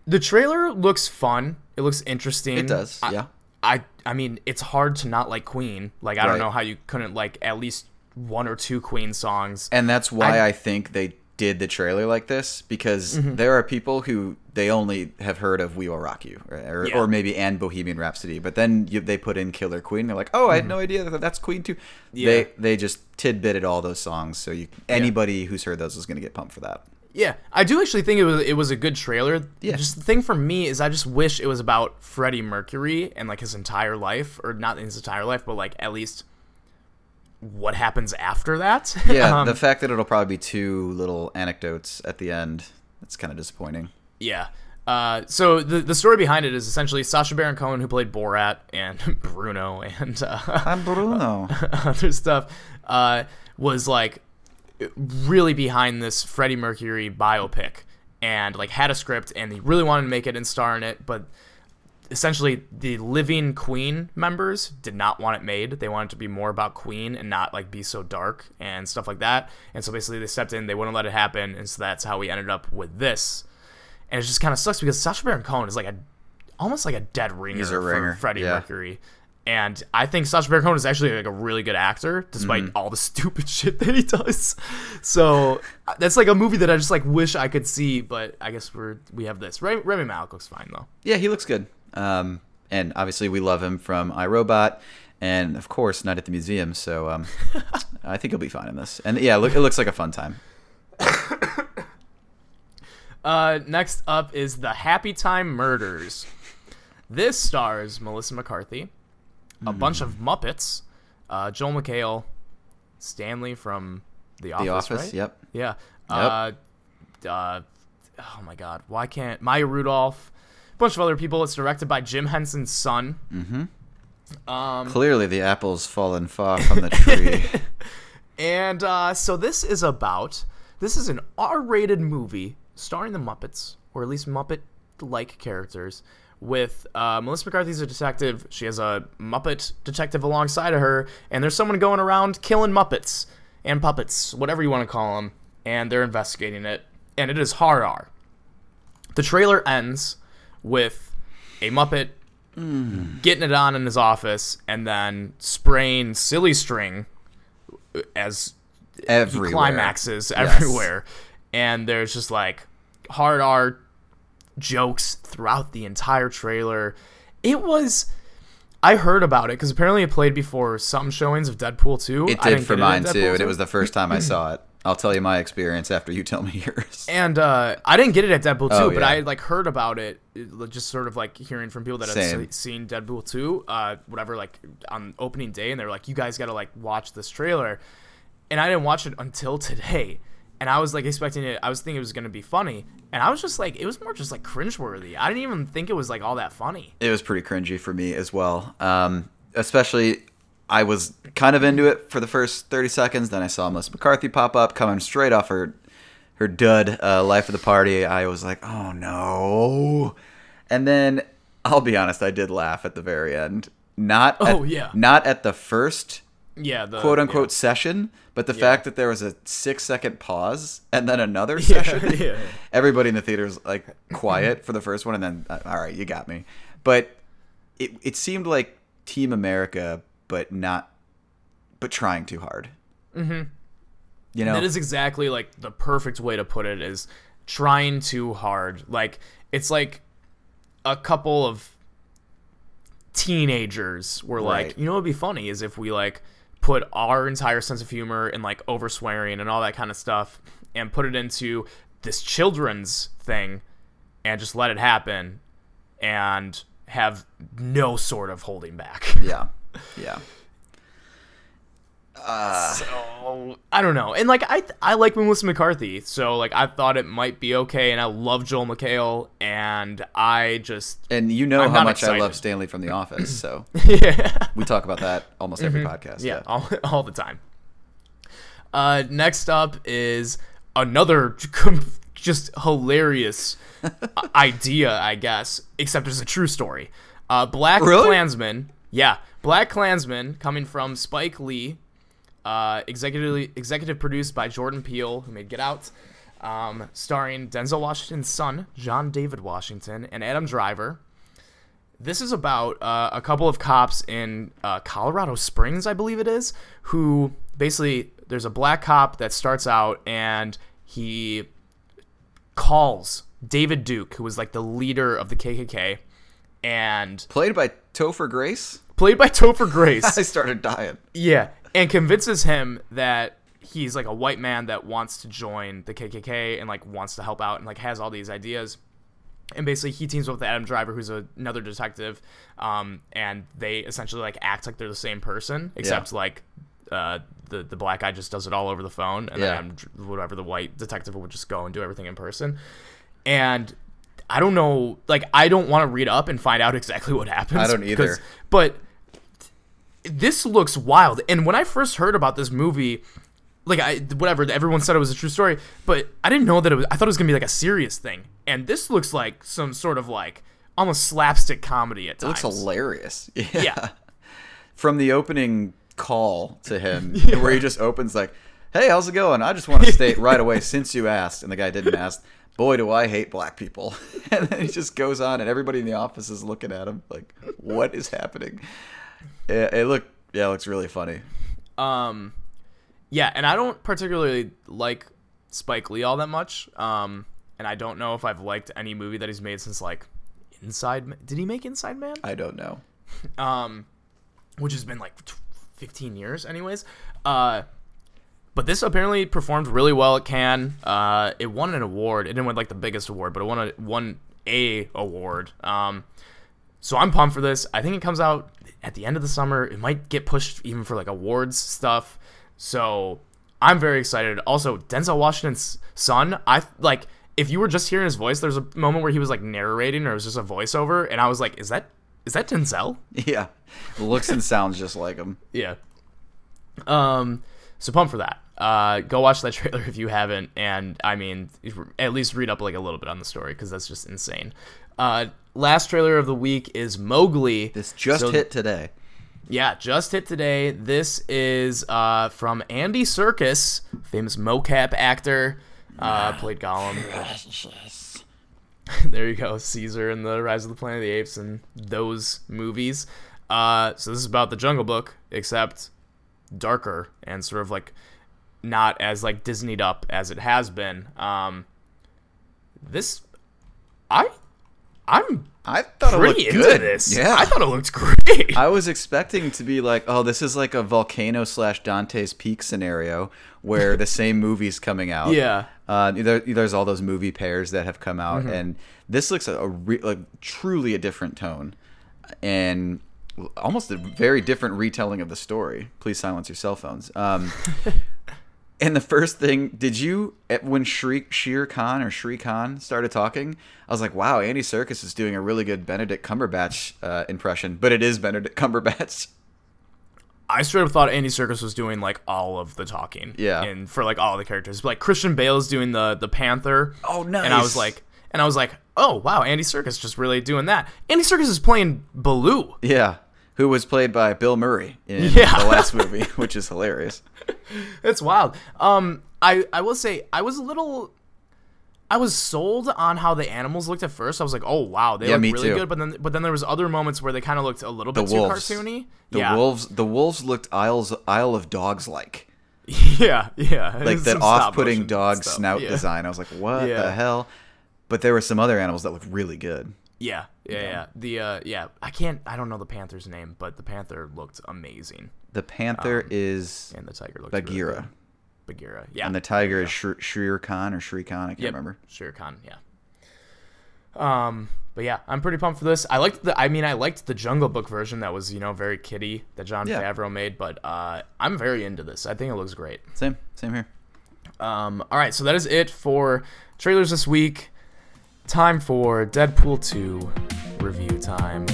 The trailer looks fun. It looks interesting. It does, I- yeah. I I mean, it's hard to not like Queen. Like I don't know how you couldn't like at least one or two Queen songs. And that's why I- I, think they did the trailer like this because Mm-hmm. there are people who they only have heard of "We Will Rock You" or, or, Yeah. or maybe and Bohemian Rhapsody, but then you, they put in Killer Queen. They're like, "Oh, I had no idea that that's Queen too." Mm-hmm. Yeah. They they just tidbitted all those songs, so you anybody who's heard those is going to get pumped for that. Yeah, I do actually think it was it was a good trailer. Yeah. Just the thing for me is I just wish it was about Freddie Mercury and like his entire life, or not his entire life, but like at least what happens after that. (laughs) Yeah, Um, the fact that it'll probably be two little anecdotes at the end, that's kind of disappointing. Yeah. Uh, so the the story behind it is essentially Sacha Baron Cohen, who played Borat and (laughs) Bruno and uh, I'm Bruno. (laughs) other stuff, uh, was like really behind this Freddie Mercury biopic and like had a script and he really wanted to make it and star in it, but essentially the living Queen members did not want it made. They wanted it to be more about Queen and not like be so dark and stuff like that. And so basically they stepped in, they wouldn't let it happen, and so that's how we ended up with this. And it just kind of sucks because Sacha Baron Cohen is like a almost like a dead ringer, He's a ringer, for Freddie yeah. Mercury. And I think Sacha Baron Cohen is actually like a really good actor, despite Mm-hmm. all the (laughs) stupid shit that he does. So uh, that's like a movie that I just like wish I could see, but I guess we're we have this. Rami, Rami Malek looks fine though. Yeah, he looks good. Um, and obviously we love him from iRobot, and of course Night at the Museum. So um, (laughs) I think he'll be fine in this. And yeah, look, it looks like a fun time. (coughs) Uh, next up is the Happy Time Murders. This stars Melissa McCarthy, a Hmm. bunch of Muppets, uh, Joel McHale, Stanley from The Office. The Office. right? Yep. Yeah. Uh, uh, oh my God, why can't Maya Rudolph? A bunch of other people. It's directed by Jim Henson's son. Mm-hmm. Um, Clearly, the apple's fallen far from the tree. (laughs) And uh, so this is about this is an R-rated movie starring the Muppets, or at least Muppet-like characters. With uh, Melissa McCarthy's a detective. She has a Muppet detective alongside of her, and there's someone going around killing Muppets and puppets, whatever you want to call them, and they're investigating it. And it is hard R. The trailer ends with a Muppet getting it on in his office and then spraying silly string as he Everywhere. climaxes Yes. everywhere. And there's just like hard art jokes throughout the entire trailer. It was. I heard about it because apparently it played before some showings of Deadpool 2. It I did for get it at mine too, and it was the first time I (clears throat) saw it. I'll tell you my experience after you tell me (laughs) yours. And uh, I didn't get it at Deadpool 2, Oh, but yeah. I like heard about it, just sort of like hearing from people that had Same. se- seen Deadpool 2, uh, whatever, like on opening day, and they were like, "You guys got to like watch this trailer," and I didn't watch it until today. And I was like expecting it. I was thinking it was gonna be funny, and I was just like, it was more just like cringeworthy. I didn't even think it was like all that funny. It was pretty cringy for me as well. Um, especially, I was kind of into it for the first 30 seconds. Then I saw Melissa McCarthy pop up, coming straight off her her dud uh, Life of the Party. I was like, oh no. And then, I'll be honest, I did laugh at the very end. Not Oh, at, yeah. not at the first Yeah, the quote unquote session, but the Yeah. fact that there was a six second pause and then another (laughs) Yeah, session. (laughs) yeah. Everybody in the theater was like quiet for the first one, and then uh, all right, you got me. But it it seemed like Team America, but not, but trying too hard. Mm-hmm. You know, That is exactly like the perfect way to put it is trying too hard. Like it's like a couple of teenagers were like, you know, what'd be funny is if we like put our entire sense of humor and like over swearing and all that kind of stuff and put it into this children's thing and just let it happen and have no sort of holding back. Yeah. (laughs) Yeah. So I don't know, and like I I like Melissa McCarthy, so like I thought it might be okay, and I love Joel McHale, and I just And you know I'm how much I love. Stanley from The Office, so (laughs) yeah we talk about that almost every podcast. Mm-hmm. yeah all, (laughs) all the time. Uh, next up is another just hilarious (laughs) idea, I guess, except it's a true story. Uh, Black Really? Klansman, yeah, Black Klansman coming from Spike Lee, uh, executive executive produced by Jordan Peele, who made Get Out, um, starring Denzel Washington's son, John David Washington, and Adam Driver. This is about uh, a couple of cops in uh, Colorado Springs, I believe it is, who basically there's a black cop that starts out and he calls David Duke, who was like the leader of the KKK, and Played by Topher Grace. played by Topher (laughs) Grace. I started dying. Yeah, and convinces him that he's like a white man that wants to join the KKK and like wants to help out and like has all these ideas. And basically, he teams up with Adam Driver, who's a, another detective, um, and they essentially like act like they're the same person, except like uh, the the black guy just does it all over the phone, and Yeah. then whatever the white detective would just go and do everything in person. And I don't know, like I don't want to read up and find out (laughs) exactly what happens. I don't either. But this looks wild. And when I first heard about this movie, like I whatever, everyone said it was a true story, but I didn't know that it was. I thought it was gonna be like a serious thing. And this looks like some sort of like almost slapstick comedy at It looks hilarious. (laughs) Yeah. Yeah. From the opening call to him, (laughs) where he just opens like, "Hey, how's it going? I just want to state right away, (laughs) since you asked," and the guy didn't ask. Boy, do I hate black people! And then he just goes on, and everybody in the office is looking at him like, "What is happening?" It, it look, yeah, it looks really funny. Um, yeah, and I don't particularly like Spike Lee all that much. Um, and I don't know if I've liked any movie that he's made since like Inside. Did he make Inside Man? I don't know. um, which has been like t- 15 years, anyways. Uh, but this apparently performed really well at Cannes. Uh, it won an award. It didn't win like the biggest award, but it won a won a award. Um, so I'm pumped for this. I think it comes out at the end of the summer. It might get pushed even for like awards stuff. So I'm very excited. Also, Denzel Washington's son. I like if you were just hearing his voice. There's a moment where he was like narrating, or it was just a voiceover, and I was like, "Is that is that Denzel?" Yeah, looks and sounds just like him. Yeah. Um. So pumped for that. Uh, go watch that trailer if you haven't, and I mean, at least read up like a little bit on the story because that's just insane. Uh, last trailer of the week is Mowgli. This just So- hit today. Yeah, just hit today. This is uh, from Andy Serkis, famous mocap actor, uh, played Gollum. (laughs) there you go, Caesar and the Rise of the Planet of the Apes and those movies. Uh, so this is about the Jungle Book, except darker and sort of like not as like Disneyed up as it has been. Um, this, I, I'm I thought it pretty looked into good. this. Yeah, I thought it looked great. I was expecting to be like, oh, this is like a volcano slash Dante's Peak scenario where the (laughs) same movie's coming out. Yeah. Uh, there, there's all those movie pairs that have come Mm-hmm. out, and this looks a, a re- like truly a different tone, and almost a very different retelling of the story. Please silence your cell phones. Um, (laughs) and the first thing, did you eh, when Shri Shere Khan or Shri Khan started talking? I was like, wow, Andy Serkis is doing a really good Benedict Cumberbatch uh, impression, but it is Benedict Cumberbatch. I straight up thought Andy Serkis was doing like all of the talking. Yeah. And for like all the characters. Like Christian Bale's doing the the Panther. Oh, no. And I was like and I was like, oh wow, Andy Serkis just really doing that. Andy Serkis is playing Baloo. Yeah, who was played by Bill Murray in (laughs) Yeah. the last movie, (laughs) which is hilarious. It's wild. Um I I will say I was a little I was sold on how the animals looked at first. I was like, "Oh wow, they Yeah, look really too. good." But then, but then there was other moments where they kind of looked a little The bit too wolves. cartoony. The yeah, wolves, the wolves looked Isles, Isle of Dogs like, (laughs) yeah, yeah. like that off-putting dog stuff. snout Yeah. design. I was like, what the hell? But there were some other animals that looked really good. Yeah, Yeah, yeah. The uh, yeah, I can't. I don't know the panther's name, but the panther looked amazing, The panther Um, is and the tiger looked really Bagheera, good. Bagheera, yeah. and the tiger is Shri- Shere Khan or Shere Khan. I can't Yep. remember. Shere Khan, yeah. Um, but yeah, I'm pretty pumped for this. I liked the. I mean, I liked the Jungle Book version that was you know very kiddie that John Yeah. Favreau made, but uh, I'm very into this. I think it looks great. Same, same here. Um, all right, so that is it for trailers this week. Time for Deadpool 2 review time.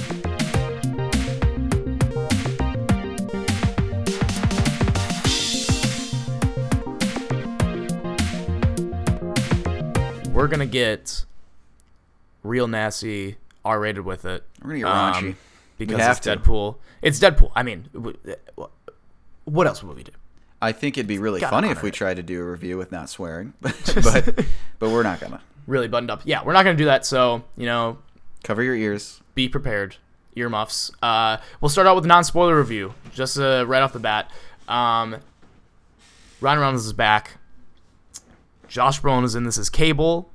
We're gonna get real nasty, R-rated with it. We're gonna get raunchy. Um, because it's to. Deadpool. It's Deadpool. I mean, what else would we do? I think it'd be really Gotta funny if we it. tried to do a review with not swearing, (laughs) (laughs) but but we're not gonna. Really buttoned up. Yeah, we're not gonna do that. So you know, Cover your ears. be prepared. Earmuffs. Uh, we'll start out with a non-spoiler review, just uh, right off the bat. Um, Ryan Reynolds is back. Josh Brolin is in this as Cable,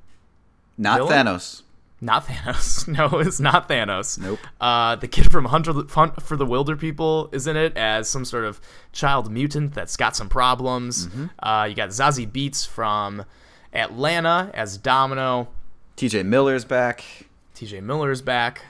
Not Villain? Thanos. not Thanos. (laughs) no, it's not Thanos. Nope. Uh, the kid from Hunter Hunt for the Wilderpeople is in it as some sort of child mutant that's got some problems. Mm-hmm. Uh, you got Zazie Beetz from Atlanta as Domino. T.J. Miller's back. TJ Miller is back.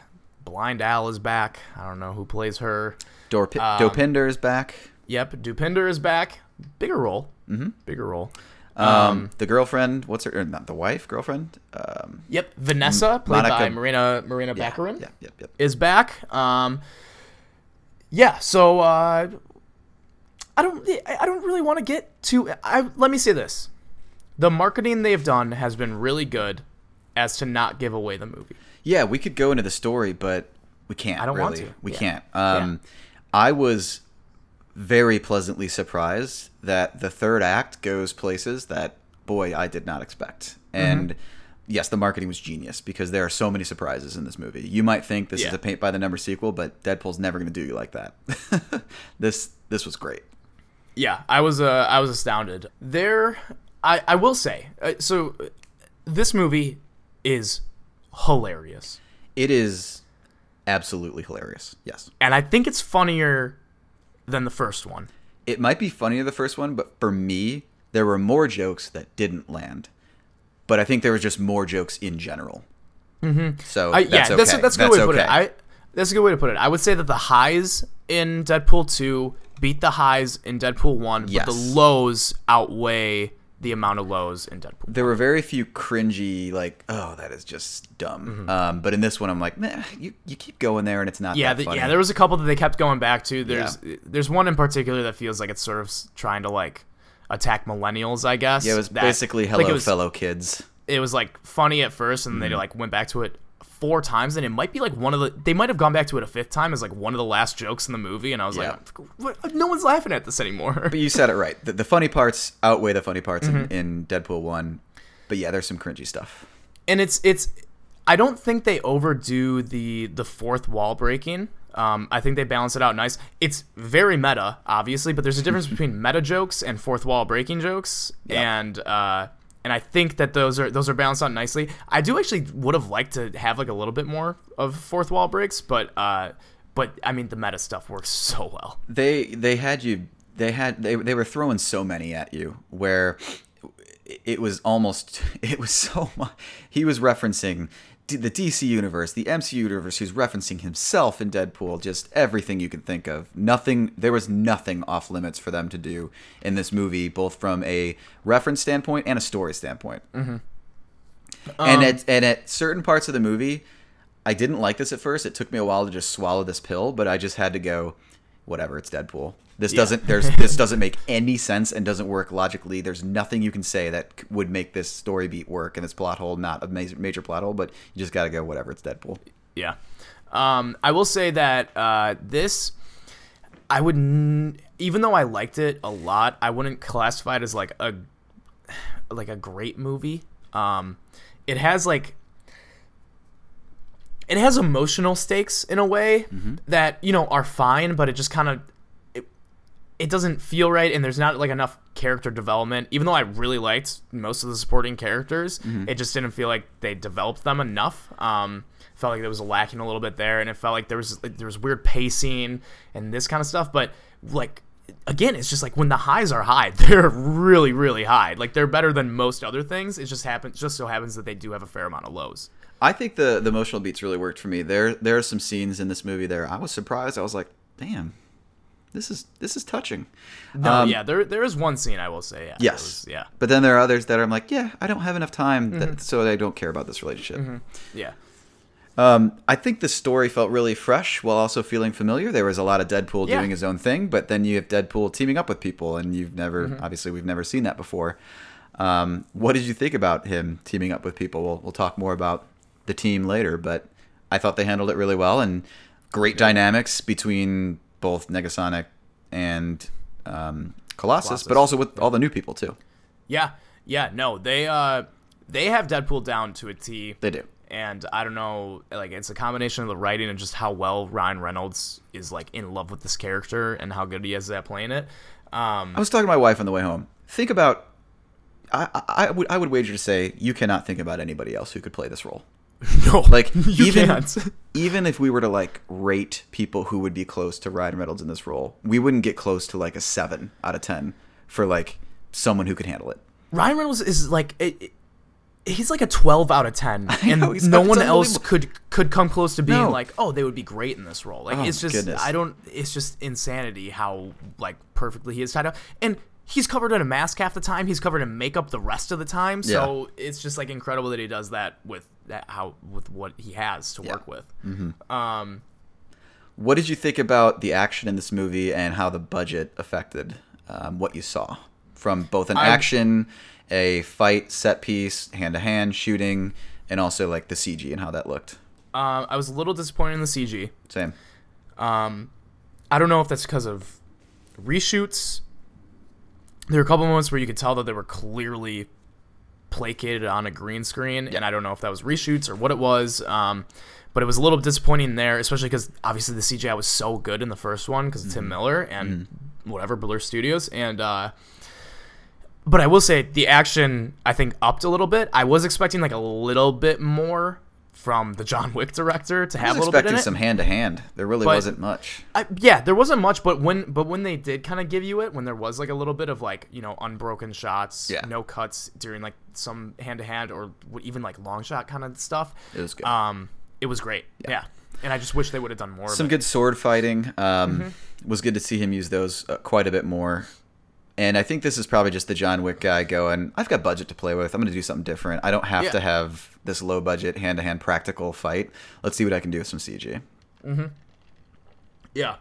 Blind Al is back. I don't know who plays her. Dorp- Um, Dopinder is back. Yep, Dopinder is back. Bigger role. Mm-hmm. Bigger role. Um, the girlfriend, what's her? Not the wife, girlfriend. Um, Yep, Vanessa, played by Monica- Morena Morena yeah, Baccarin, yeah, yep, yep. is back. Um, yeah, so uh, I don't I I don't really want to get too. I let me say this: the marketing they've done has been really good, as to not give away the movie. Yeah, we could go into the story, but we can't. I don't really. want to. We Yeah. can't. Um, I was very pleasantly surprised that the third act goes places that boy I did not expect. Mm-hmm. And yes, the marketing was genius because there are so many surprises in this movie. You might think this is a paint by the number sequel, but Deadpool's never going to do you like that. (laughs) this this was great. Yeah, I was uh, I was astounded. There, I I will say, uh, so uh, this movie is hilarious, It is absolutely hilarious. Yes. and I think it's funnier than the first one. it might be funnier the first one, but for me, there were more jokes that didn't land. But I think there was just more jokes in general. Mm-hmm. So I, that's yeah, okay. that's a, that's a good way to put it. I that's a good way to put it. I would say that the highs in Deadpool two beat the highs in Deadpool one, but the lows outweigh the amount of lows in Deadpool. there were very few cringy, like, oh, that is just dumb. Mm-hmm. Um, but in this one, I'm like, nah, you, you keep going there, and it's not Yeah, that the, funny. yeah. There was a couple that they kept going back to. There's there's one in particular that feels like it's sort of trying to like attack millennials. I guess. Yeah, it was that- basically hello, was, fellow kids. It was like funny at first, and Mm-hmm. they like went back to it four times, and it might be like one of the. They might have gone back to it a fifth time as like one of the last jokes in the movie, and I was Yeah. like, what? no one's laughing at this anymore. But you said it right. The, the funny parts outweigh the funny parts Mm-hmm. in, in Deadpool 1. But yeah, there's some cringy stuff. and it's it's I don't think they overdo the the fourth wall breaking. Um, I think they balance it out nice. It's very meta, obviously, but there's a difference (laughs) between meta jokes and fourth wall breaking jokes, Yeah. and uh, and I think that those are those are balanced out nicely. I do actually would have liked to have like a little bit more of fourth wall breaks, but uh, but I mean the meta stuff works (laughs) so well. they they had you they had they, they were throwing so many at you where it was almost (laughs) it was so much he was referencing D- the DC universe, the MCU universe, who's referencing himself in Deadpool, just everything you can think of. Nothing, there was nothing off limits for them to do in this movie, both from a reference standpoint and a story standpoint. Mm-hmm. and um, at and at certain parts of the movie, I didn't like this at first. It took me a while to just swallow this pill, but I just had to go, whatever. It's Deadpool. This doesn't there's this doesn't make any sense and doesn't work logically. There's nothing you can say that would make this story beat work and this plot hole not a major, major plot hole. But you just got to go, whatever. It's Deadpool. Yeah. Um, I will say that uh, this, I would, n- even though I liked it a lot, I wouldn't classify it as like a, like a great movie. Um, it has like, it has emotional stakes in a way that you know are fine, but it just kind of, it, it doesn't feel right and there's not like enough character development. Even though i really liked most of the supporting characters Mm-hmm. it just didn't feel like they developed them enough. Um felt like there was lacking a little bit there and it felt like there was like, there was weird pacing and this kind of stuff but like again it's just like when the highs are high (laughs) they're really really high. Like they're better than most other things. It just happens just so happens that they do have a fair amount of lows I think the the emotional beats really worked for me. There there are some scenes in this movie there. I was surprised. I was like, damn, this is this is touching. no Um, yeah there there is one scene i will say yeah Yes. was- yeah But then there are others that I'm like, yeah, I don't have enough time, Mm-hmm. that, so I don't care about this relationship. yeah Um, I think the story felt really fresh while also feeling familiar. There was a lot of Deadpool Yeah. doing his own thing, but then you have Deadpool teaming up with people, and you've never, Mm-hmm. obviously, we've never seen that before. Um, what did you think about him teaming up with people? We'll, we'll talk more about the team later, but I thought they handled it really well and great dynamics between both Negasonic and um, Colossus, Colossus. but also with all the new people too. Yeah, yeah, no, they uh they have Deadpool down to a T. They do. And I don't know, like it's a combination of the writing and just how well Ryan Reynolds is like in love with this character and how good he is at playing it. Um, I was talking to my wife on the way home. Think about. I, I, I would I would wager to say you cannot think about anybody else who could play this role. (laughs) no, Like (laughs) even can't. (laughs) even if we were to like rate people who would be close to Ryan Reynolds in this role, we wouldn't get close to like a seven out of ten for like someone who could handle it. Ryan Reynolds is like it, it- he's like a 12 out of 10 and know, no one else could could come close to being No. like oh they would be great in this role like Oh, it's just goodness. i don't it's just insanity how like perfectly he is tied up and he's covered in a mask half the time he's covered in makeup the rest of the time so it's just like incredible that he does that with that how with what he has to work with Mm-hmm. um What did you think about the action in this movie and how the budget affected um, what you saw from both an I- action, a fight set piece, hand to hand shooting, and also like the CG and how that looked? uh, i was a little disappointed in the cg Same. Um, I don't know if that's because of reshoots. There were a couple moments where you could tell that they were clearly placated on a green screen, and I don't know if that was reshoots or what it was. Um, but it was a little disappointing there, especially because obviously the CGI was so good in the first one because of Tim Miller and whatever Blur Studios, and uh, but I will say the action I think upped a little bit. I was expecting like a little bit more from the John Wick director to have a little bit in expecting it. some hand to hand. There really But- wasn't much. I, yeah, there wasn't much, but when but when they did kind of give you it, when there was like a little bit of like you know unbroken shots, Yeah. no cuts during like some hand to hand or even like long shot kind of stuff, It was good. um, it was great. Yeah. and I just wish they would have done more. Some of it. good sword fighting. Um, Mm-hmm. Was good to see him use those uh, quite a bit more. And I think this is probably just the John Wick guy going, I've got budget to play with. I'm going to do something different. I don't have Yeah. to have this low budget, hand to hand practical fight. Let's see what I can do with some CG. Mm-hmm. Yeah.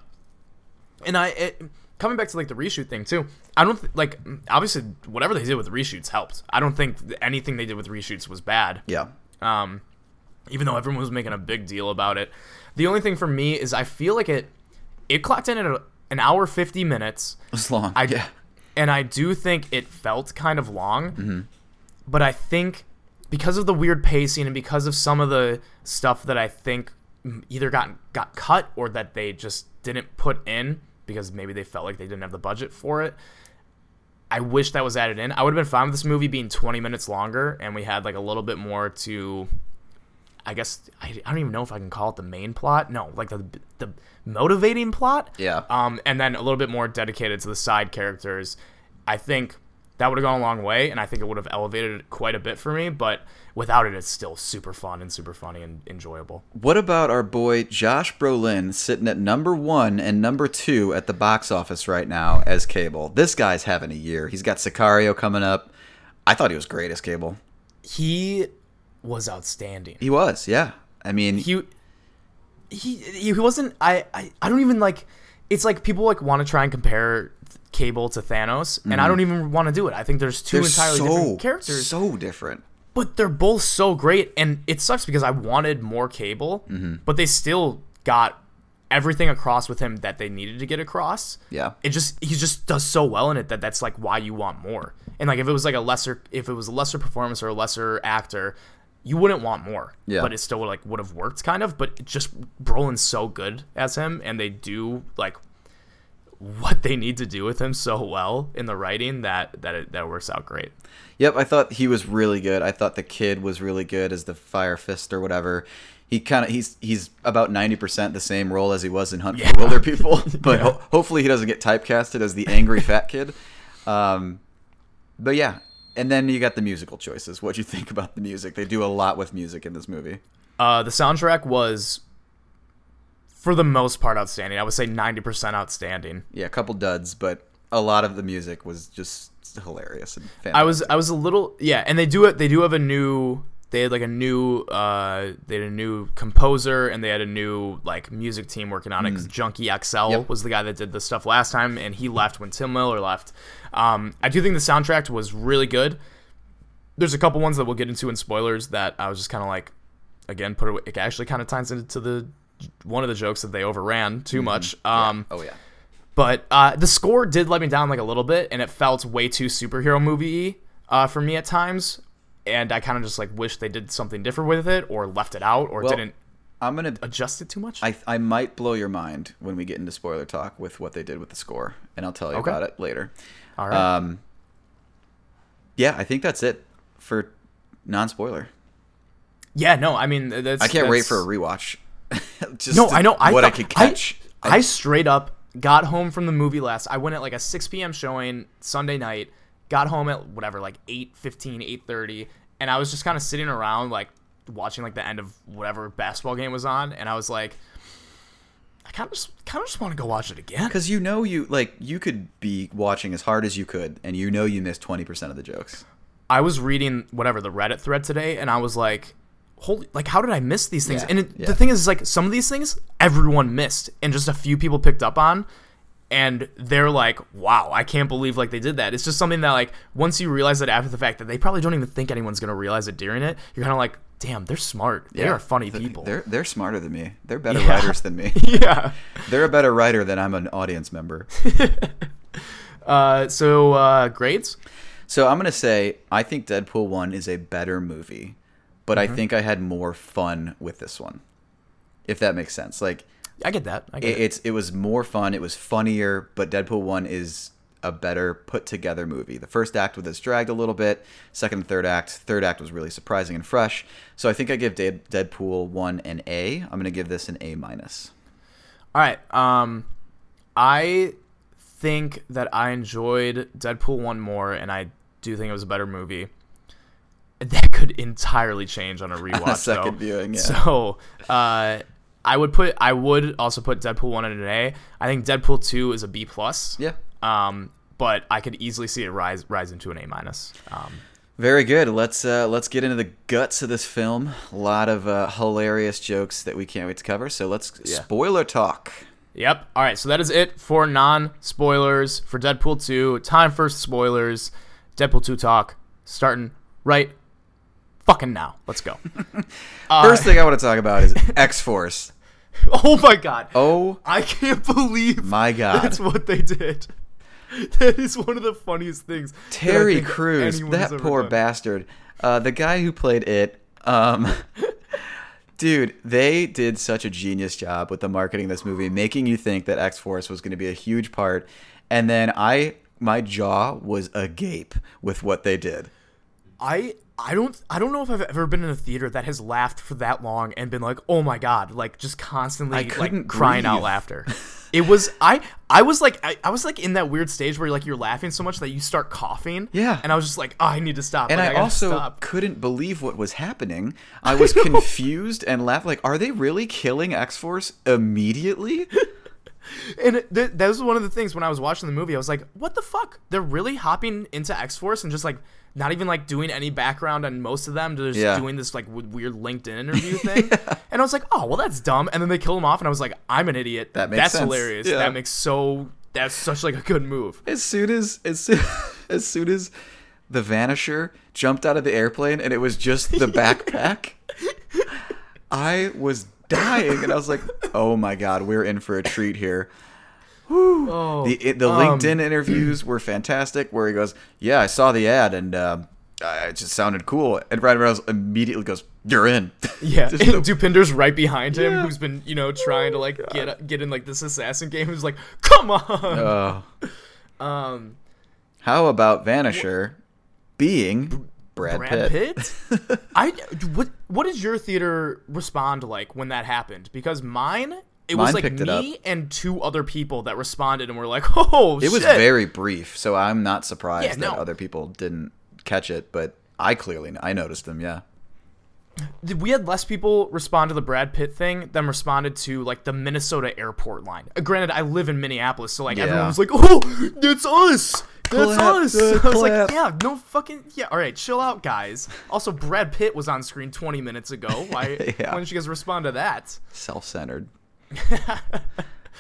And I it, coming back to like the reshoot thing too. I don't th- like obviously whatever they did with reshoots helped. I don't think anything they did with reshoots was bad. Yeah. um, even though everyone was making a big deal about it. The only thing for me is I feel like it it clocked in at a, an hour fifty minutes, It was long. I- yeah. And I do think it felt kind of long. Mm-hmm. But I think because of the weird pacing and because of some of the stuff that I think either got got cut or that they just didn't put in because maybe they felt like they didn't have the budget for it. I wish that was added in. I would have been fine with this movie being 20 minutes longer and we had like a little bit more to I guess I, I don't even know if I can call it the main plot. No, like the the motivating plot. Yeah. Um, and then a little bit more dedicated to the side characters. I think that would have gone a long way, and I think it would have elevated it quite a bit for me. But without it, it's still super fun and super funny and enjoyable. What about our boy Josh Brolin sitting at number one and number two at the box office right now as Cable? This guy's having a year. He's got Sicario coming up. I thought he was great as Cable. He was outstanding. He was, yeah. I mean, he he he wasn't I, I I don't even like it's like people like want to try and compare Cable to Thanos and I don't even want to do it. I think there's two they're entirely so, different characters. So different. but they're both so great and it sucks because I wanted more Cable, Mm-hmm. but they still got everything across with him that they needed to get across. Yeah. It just he just does so well in it that that's like why you want more. And like if it was like a lesser if it was a lesser performance or a lesser actor, you wouldn't want more. Yeah. But it still like would have worked kind of, but just Brolin's so good as him and they do like what they need to do with him so well in the writing that that it, that works out great. Yep, I thought he was really good. I thought the kid was really good as the Fire Fist or whatever. He kind of he's he's about ninety percent the same role as he was in Hunt Yeah. for Wilderpeople, (laughs) (laughs) but Yeah. ho- hopefully he doesn't get typecasted as the angry fat kid. Um, but yeah, and then you got the musical choices. What do you think about the music? They do a lot with music in this movie. Uh, the soundtrack was, for the most part, outstanding. I would say ninety percent outstanding. Yeah, a couple duds, but a lot of the music was just hilarious and fantastic. I was I was a little yeah, and they do it. They do have a new. They had like a new. Uh, they had a new composer, and they had a new like music team working on it. Because Junkie XL. Yep. was the guy that did the stuff last time, and he left when Tim Miller left. Um, I do think the soundtrack was really good. There's a couple ones that we'll get into in spoilers that I was just kind of like, again, put it. It actually kind of ties into the one of the jokes that they overran too much. Um, oh yeah. but uh, the score did let me down like a little bit, and it felt way too superhero movie uh, for me at times. And I kind of just like wish they did something different with it, or left it out, or Well, didn't I'm gonna adjust it too much. I, I might blow your mind when we get into spoiler talk with what they did with the score, and I'll tell you Okay. about it later. All right. Um, yeah, I think that's it for non-spoiler. yeah, no, I mean that's. I can't wait for a rewatch. (laughs) Just No, I know. I what I could catch. I, I straight up got home from the movie last. I went at like a 6 p.m. showing Sunday night. Got home at whatever, like 8:15, 8:30, and I was just kind of sitting around like watching like the end of whatever basketball game was on, and I was like, I kind of just kind of just want to go watch it again. because you know you like you could be watching as hard as you could, and you know you missed twenty percent of the jokes. I was reading whatever the Reddit thread today, and I was like, "Holy! Like, how did I miss these things?" Yeah, and it, yeah. the thing is, like, some of these things everyone missed, and just a few people picked up on, and they're like, "Wow, I can't believe like they did that." It's just something that like once you realize that after the fact that they probably don't even think anyone's gonna realize it during it, you're kind of like, "Damn, they're smart. They are funny Th- people." They're they're smarter than me. They're better Yeah. writers than me. (laughs) yeah. (laughs) They're a better writer than I'm an audience member. (laughs) Uh, so uh, grades. So I'm gonna say I think Deadpool one is a better movie, but Mm-hmm. I think I had more fun with this one. If that makes sense. Like I get that. I get it, it. it's it was more fun, it was funnier, but Deadpool one is a better put together movie. The first act was dragged a little bit. Second and third act, third act was really surprising and fresh. So I think I give Dead- Deadpool one an A. I'm gonna give this an A minus. All right. Um, I think that I enjoyed Deadpool one more, and I do think it was a better movie. That could entirely change on a (laughs) rewatch. second though. viewing, yeah. So, uh, I would put. I would also put Deadpool one in an A. I think Deadpool two is a B plus. Yeah. Um, but I could easily see it rise rise into an A minus. Um, Very good. Let's uh, let's get into the guts of this film. A lot of uh, hilarious jokes that we can't wait to cover. So let's Yeah. spoiler talk. Yep. All right. So that is it for non spoilers for Deadpool 2. Time for spoilers. Deadpool 2 talk starting right fucking now. Let's go. (laughs) Uh, First thing I want to talk about is X Force. (laughs) oh my god. Oh I can't believe my god. that's what they did. That is one of the funniest things. Terry think Crews, that poor done. bastard. Uh, the guy who played it, um, (laughs) dude, they did such a genius job with the marketing of this movie, making you think that X Force was going to be a huge part, and then I, my jaw was agape with what they did. I I don't I don't know if I've ever been in a theater that has laughed for that long and been like, "Oh my god," like just constantly I like crying out laughter. (laughs) It was I I was like I, I was like in that weird stage where like you're laughing so much that you start coughing. Yeah. And I was just like, oh, I need to stop. And Like, I, gotta also stop. couldn't believe what was happening. (laughs) I was confused and laughed like, are they really killing X Force immediately? (laughs) And th- that was one of the things when I was watching the movie. I was like, what the fuck? They're really hopping into X Force and just like not even like doing any background on most of them. They're just Yeah. doing this like w- weird LinkedIn interview (laughs) thing. And I was like, oh, well, that's dumb. And then they kill him off, and I was like, I'm an idiot. That makes that's sense. hilarious. Yeah. That makes so. That's such like a good move. as soon as as soon, (laughs) as soon as the Vanisher jumped out of the airplane and it was just the backpack, (laughs) I was dying and I was like, "Oh my god, we're in for a treat here." Oh, The the um, LinkedIn interviews were fantastic. Where he goes, "Yeah, I saw the ad and uh, it just sounded cool." And Ryan Reynolds immediately goes, You're in. (laughs) Yeah, (laughs) and the- (laughs) Dopinder's right behind him, Yeah. who's been you know trying to like get get in like this assassin game. Who's like, come on. Oh. um, How about Vanisher being Brad, Brad Pitt? Pitt. I what what did your theater respond like when that happened? Because mine. It was like picked it up. me and two other people that responded and were like, (laughs) "Oh, It was very brief, so I'm not surprised Yeah, that no. other people didn't catch it, but I clearly I noticed them. Yeah. we had less people respond to the Brad Pitt thing than responded to like the Minnesota airport line. Uh, granted, I live in Minneapolis, so like everyone was like, (laughs) "Oh, that's us, that's Clap, us." uh, (laughs) I was like, "Yeah, no fucking yeah." All right, chill out, guys. Also, Brad Pitt was on screen 20 minutes ago. Why? Yeah. Why didn't you guys respond to that? Self-centered. (laughs)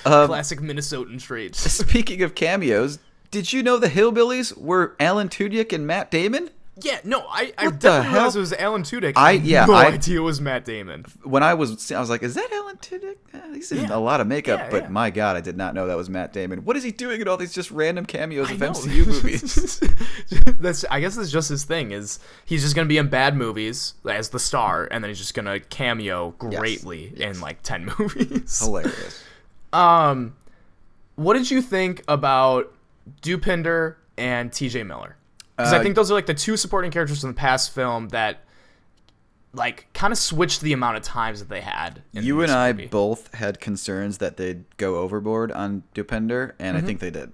um, Classic Minnesotan traits. (laughs) speaking of cameos, did you know the Hillbillies were Alan Tudyk and Matt Damon? Yeah, no, I, I What the definitely realized it was Alan Tudyk. I- had yeah, no I- idea it was Matt Damon. When I was, I was like, "Is that Alan Tudyk? Eh, he's in Yeah. a lot of makeup." Yeah, but yeah. my God, I did not know that was Matt Damon. What is he doing in all these just random cameos I of know. MCU (laughs) movies? (laughs) that's I guess that's just his thing is he's just gonna be in bad movies as the star and then he's just gonna cameo greatly in like ten (laughs) movies. Hilarious. Um, what did you think about Dopinder and T.J. Miller? Because I Uh, think those are like the two supporting characters from the past film that like kind of switched the amount of times that they had. You and I both had concerns that they'd go overboard on Dopinder, and I think they did.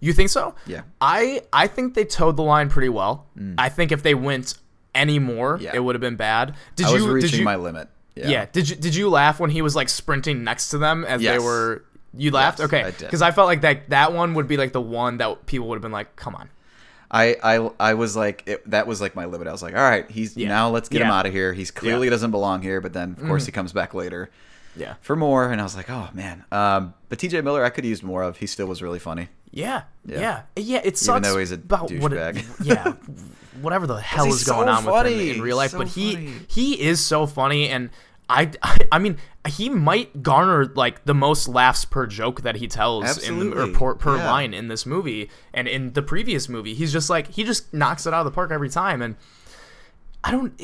You think so? Yeah. I I think they towed the line pretty well. I think if they went any more, Mm. Yeah. it would have been bad. Did I was you reaching did you my limit. Yeah. yeah. Did you did you laugh when he was like sprinting next to them as they were? You laughed, Yes, okay? I. Because I felt like that that one would be like the one that people would have been like, "Come on." I, I, I was like, it, that was like my limit. I was like, all right, he's Yeah. now let's get him out of here. He's clearly doesn't belong here, but then of course he comes back later Yeah. for more. And I was like, oh man. Um, but T.J. Miller, I could use more of. He still was really funny. Yeah. Yeah. Yeah. Yeah. It sucks. though he's a about what it- (laughs) yeah. Whatever the (laughs) hell is going so on with him in real life, So but he funny. he is so funny, and I, I (laughs) I mean he might garner like the most laughs per joke that he tells in the, or per, per Yeah. line in this movie, and in the previous movie, he's just like he just knocks it out of the park every time, and I don't.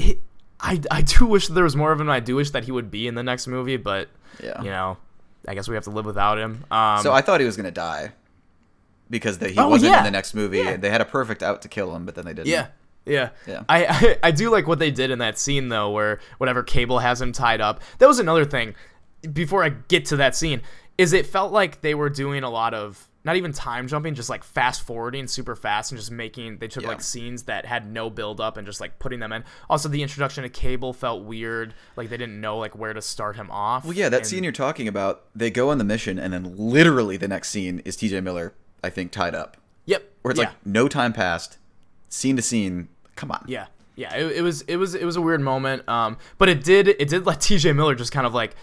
I, I do (laughs) wish there was more of him. I do wish that he would be in the next movie, but Yeah. you know, I guess we have to live without him. Um, So I thought he was gonna die because they, he Oh, wasn't yeah. in the next movie. Yeah. They had a perfect out to kill him, but then they didn't. Yeah. Yeah. Yeah. I, I (laughs) I do like what they did in that scene though, where whatever Cable has him tied up. That was another thing. Before I get to that scene, is it felt like they were doing a lot of not even time jumping, just like fast forwarding super fast and just making they took Yeah. like scenes that had no build up and just like putting them in. Also the introduction of Cable felt weird, like they didn't know like where to start him off. Well, yeah, that and- scene you're talking about, they go on the mission, and then literally the next scene is T.J. Miller, I think, tied up. Yep. Where it's yeah. like no time passed, scene to scene. Come on. Yeah, yeah. It, it was it was it was a weird moment. Um, but it did it did let (laughs) T.J. Miller just kind of like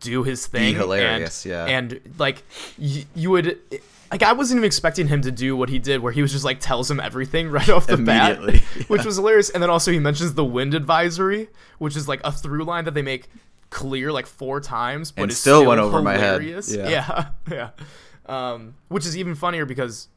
do his thing. hilarious, and, yeah. And like y- you would. Like I wasn't even expecting him to do what he did, where he was just like tells him everything (laughs) right off the bat, Immediately, (laughs) which was hilarious. And then also he mentions the wind advisory, which is like a through line that they make clear like four times, but And it's still went over my head. Yeah. yeah, yeah. Um, which is even funnier because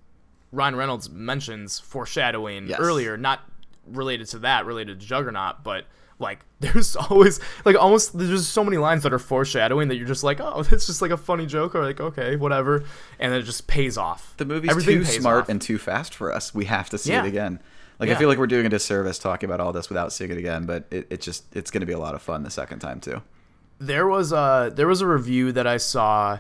Ryan Reynolds mentions foreshadowing Yes. earlier, not related to that, related to Juggernaut, but like (laughs) there's always like almost there's just so many lines that are foreshadowing that you're just like, oh, (laughs) that's just like a funny joke or like okay, whatever, and then it just pays off. The movie's Everything too smart off. and too fast for us. We have to see Yeah. it again. Like Yeah. I feel like we're doing a disservice talking about all this without seeing it again, but it, it just it's going to be a lot of fun the second time too. there was a there was a review that I saw,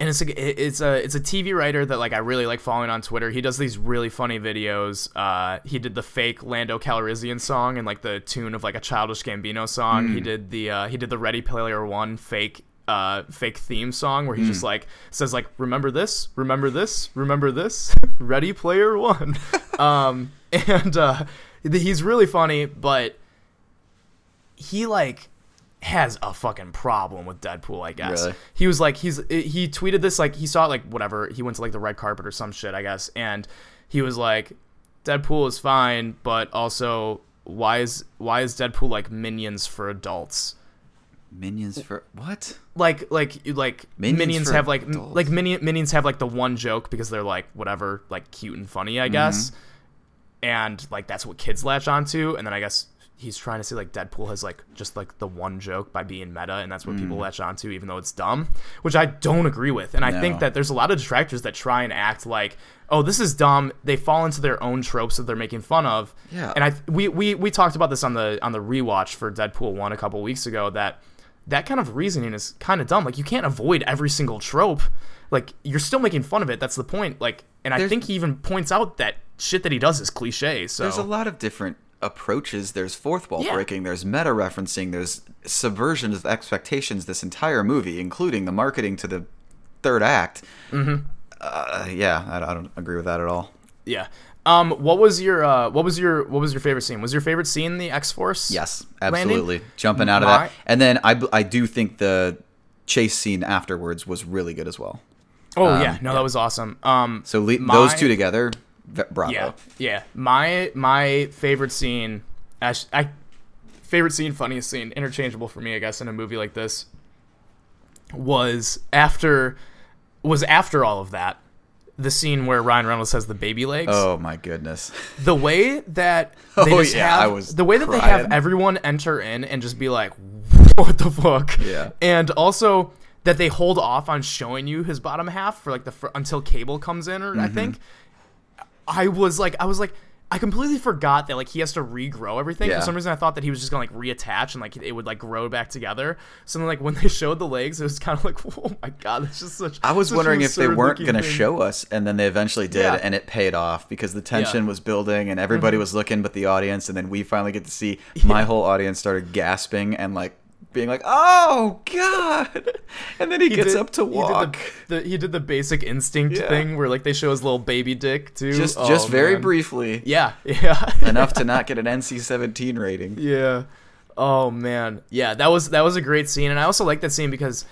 and it's a it's a it's a TV writer that like I really like following on Twitter. He does these really funny videos. Uh, he did the fake Lando Calrissian song and like the tune of like a Childish Gambino song. He did the uh, he did the Ready Player One fake uh fake theme song where he just like says like remember this remember this remember this (laughs) ready player one (laughs) um and uh he's really funny but he like has a fucking problem with Deadpool, I guess. Really? He was like he's he tweeted this like he saw it like whatever, he went to like the red carpet or some shit, I guess, and he was like Deadpool is fine, but also why is why is Deadpool like minions for adults? Minions for what? Like like like Minions minions, have like adults. like minion minions have like the one joke because they're like whatever, like cute and funny, I guess. Mm-hmm. And like that's what kids latch onto, and then I guess he's trying to say like Deadpool has like just like the one joke by being meta, and that's what people mm. latch onto, even though it's dumb, which I don't agree with. And I think that there's a lot of detractors that try and act like, oh, this is dumb. They fall into their own tropes that they're making fun of. Yeah. And I we we we talked about this on the on the rewatch for Deadpool one a couple weeks ago that that kind of reasoning is kind of dumb. Like you can't avoid every single trope. Like you're still making fun of it. That's the point. Like, and I think he even points out that shit that he does is cliche. So There's a lot of different approaches. There's fourth wall Yeah. breaking. There's meta referencing. There's subversion of expectations. This entire movie, including the marketing to the third act. Mm-hmm. Uh, yeah, I, I don't agree with that at all. Yeah. Um, what was your uh, what was your what was your favorite scene? Was your favorite scene the X Force? Yes, landing? absolutely. Jumping out of My- that, and then I, I do think the chase scene afterwards was really good as well. Oh Um, yeah, no, that was awesome. Um, So le- my- those two together, bravo. Yeah, yeah. My my favorite scene, ash- I favorite scene, funniest scene, interchangeable for me, I guess, in a movie like this, was after was after all of that. The scene where Ryan Reynolds has the baby legs. Oh my goodness. (laughs) the way that (laughs) they Oh, yeah, have I was the way that they have everyone enter in and just be like, (laughs) "What the fuck?" Yeah. and also that they hold off on showing you his bottom half for like the fr- until Cable comes in, or Mm-hmm. I think. I was like, I was like. I completely forgot that like he has to regrow everything. Yeah. For some reason, I thought that he was just gonna like reattach and like it would like grow back together. So then, like when they (laughs) showed the legs, it was kind of like, (laughs) oh my god, it's just such. I was such wondering if they weren't going to thing. show us, and then they eventually did, Yeah. Mm-hmm. and it paid off because the tension was building, and everybody was looking but the audience, and then we finally get to see (laughs) my whole audience started gasping and like being like, "Oh God!" (laughs) And then he, gets did- up to he did walk, the, the, he did the basic instinct Yeah. thing where like they show his little baby dick too. just Oh, just very man. briefly, Yeah, (laughs) yeah, enough to (laughs) not get an NC-17 rating. yeah. Oh man, yeah. That was that was a great scene, and I also like that scene because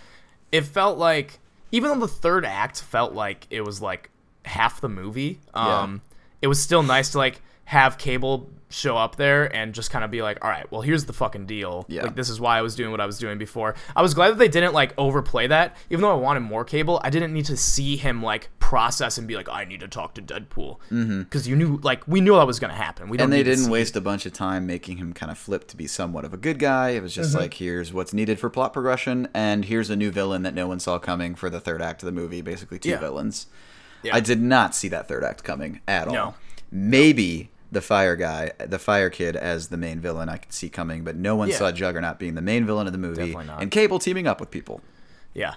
it felt like even though the third act felt like it was like half the movie, um, it was still nice to like have Cable show up there and just kind of be like, all right, well, here's the fucking deal. Yeah. Like, this is why I was doing what I was doing before. I was glad that they didn't like overplay that. Even though I wanted more Cable, I didn't need to see him like process and be like, I need to talk to Deadpool. Because you knew, like, we knew that was going to happen. We don't and they didn't waste a bunch of time making him kind of flip to be somewhat of a good guy. It was just Mm-hmm. like, here's what's needed for plot progression, and here's a new villain that no one saw coming for the third act of the movie. Basically, two Yeah. villains. Yeah. I did not see that third act coming at all. No. Maybe the fire guy, the fire kid, as the main villain, I could see coming, but no one Yeah. saw Juggernaut being the main villain of the movie, Definitely not. and Cable teaming up with people. Yeah.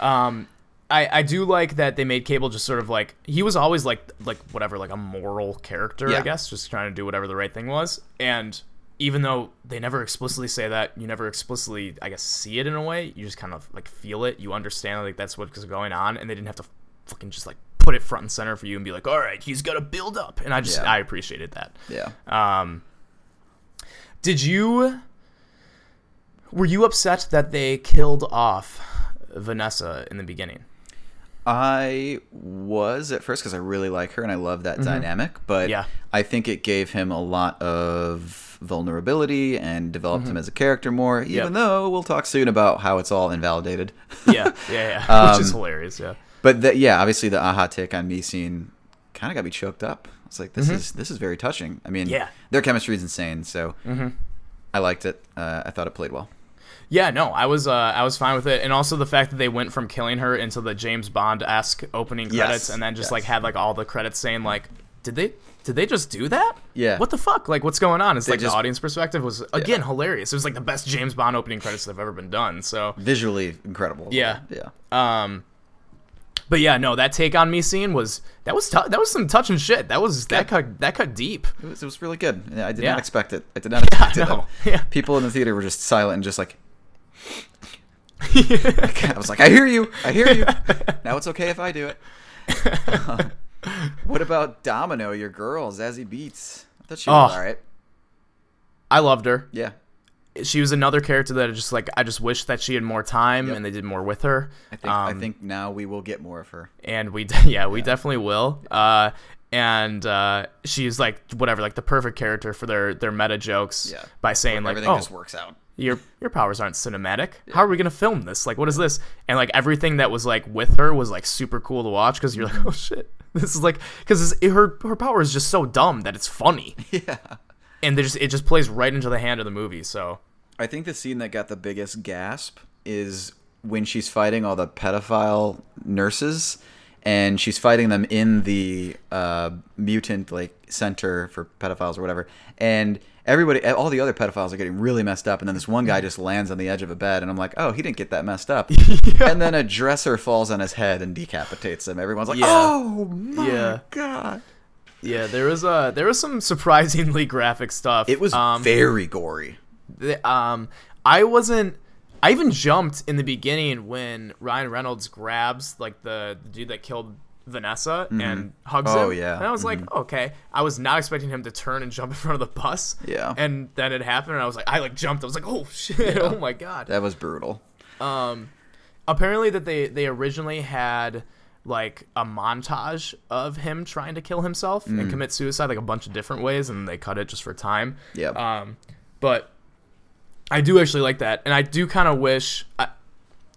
Um I, I do like that they made Cable just sort of like he was always like like whatever like a moral character I guess just trying to do whatever the right thing was and even though they never explicitly say that you never explicitly I guess see it in a way you just kind of like feel it you understand like that's what's going on and they didn't have to fucking just like put it front and center for you and be like all right he's got to build up and I just Yeah. I appreciated that Yeah. um, did you were you upset that they killed off Vanessa in the beginning? I was at first because I really like her and I love that dynamic, but Mm-hmm. Yeah. I think it gave him a lot of vulnerability and developed him as a character more. Even Mm-hmm. Yep. though we'll talk soon about how it's all invalidated. Yeah, yeah, yeah. (laughs) Which is Um, hilarious. Yeah, but the, yeah, obviously the a-ha Take On Me scene kind of got me choked up. It's like this is this is very touching. I mean, Mm-hmm. Yeah. their chemistry is insane. So I liked it. Uh, I thought it played well. yeah. No, I was uh, I was fine with it, and also the fact that they went from killing her into the James Bond esque opening Yes, credits, and then just yes. like had like all the credits saying like, did they? Did they just do that? Yeah. What the fuck? Like, what's going on? It's like just- the audience perspective was again hilarious. It was like the best James Bond opening credits that have ever been done. So, Visually incredible. Yeah. yeah. Um, but yeah, no, that take on me scene was that was that was some touching shit. That was that cut that cut deep. It was, it was really good. Yeah, I did Yeah. not expect it. I did not (laughs) expect I it. know. (laughs) Yeah. People in the theater were just silent and just like. (laughs) I was like, I hear you. I hear you. Now it's okay if I do it. What about Domino, your girl, Zazie Beetz? I thought she was Oh. all right. I loved her. Yeah. She was another character that I just like I just wish that she had more time Yep. and they did more with her. I think I Um, think now we will get more of her. and we de- (laughs) yeah we definitely will uh and uh she's like whatever like the perfect character for their their meta jokes Yeah. by saying like Everything oh just works out. your your powers aren't cinematic how are we gonna film this like what is this and like everything that was like with her was like super cool to watch because you're like oh shit this is like because her her power is just so dumb that it's funny (laughs) Yeah. And just it just plays right into the hand of the movie. So I think the scene that got the biggest gasp is when she's fighting all the pedophile nurses, and she's fighting them in the uh, mutant like center for pedophiles or whatever, and everybody, all the other pedophiles are getting really messed up, and then this one guy just lands on the edge of a bed, and I'm like, oh, he didn't get that messed up, (laughs) and then a dresser falls on his head and decapitates him. Everyone's like, Yeah. oh my Yeah. god, yeah, there was uh there was some surprisingly graphic stuff. it was um, very gory. the- um I wasn't I even jumped in the beginning when Ryan Reynolds grabs like the, the dude that killed Vanessa and hugs Oh, him. yeah. And I was like, okay. I was not expecting him to turn and jump in front of the bus. Yeah. And then it happened and I was like I like jumped. I was like, oh (laughs) shit, oh my god. That was brutal. Um apparently that they they originally had like a montage of him trying to kill himself and commit suicide like a bunch of different ways and they cut it just for time. Yep. Um but I do actually like that and I do kind of wish I,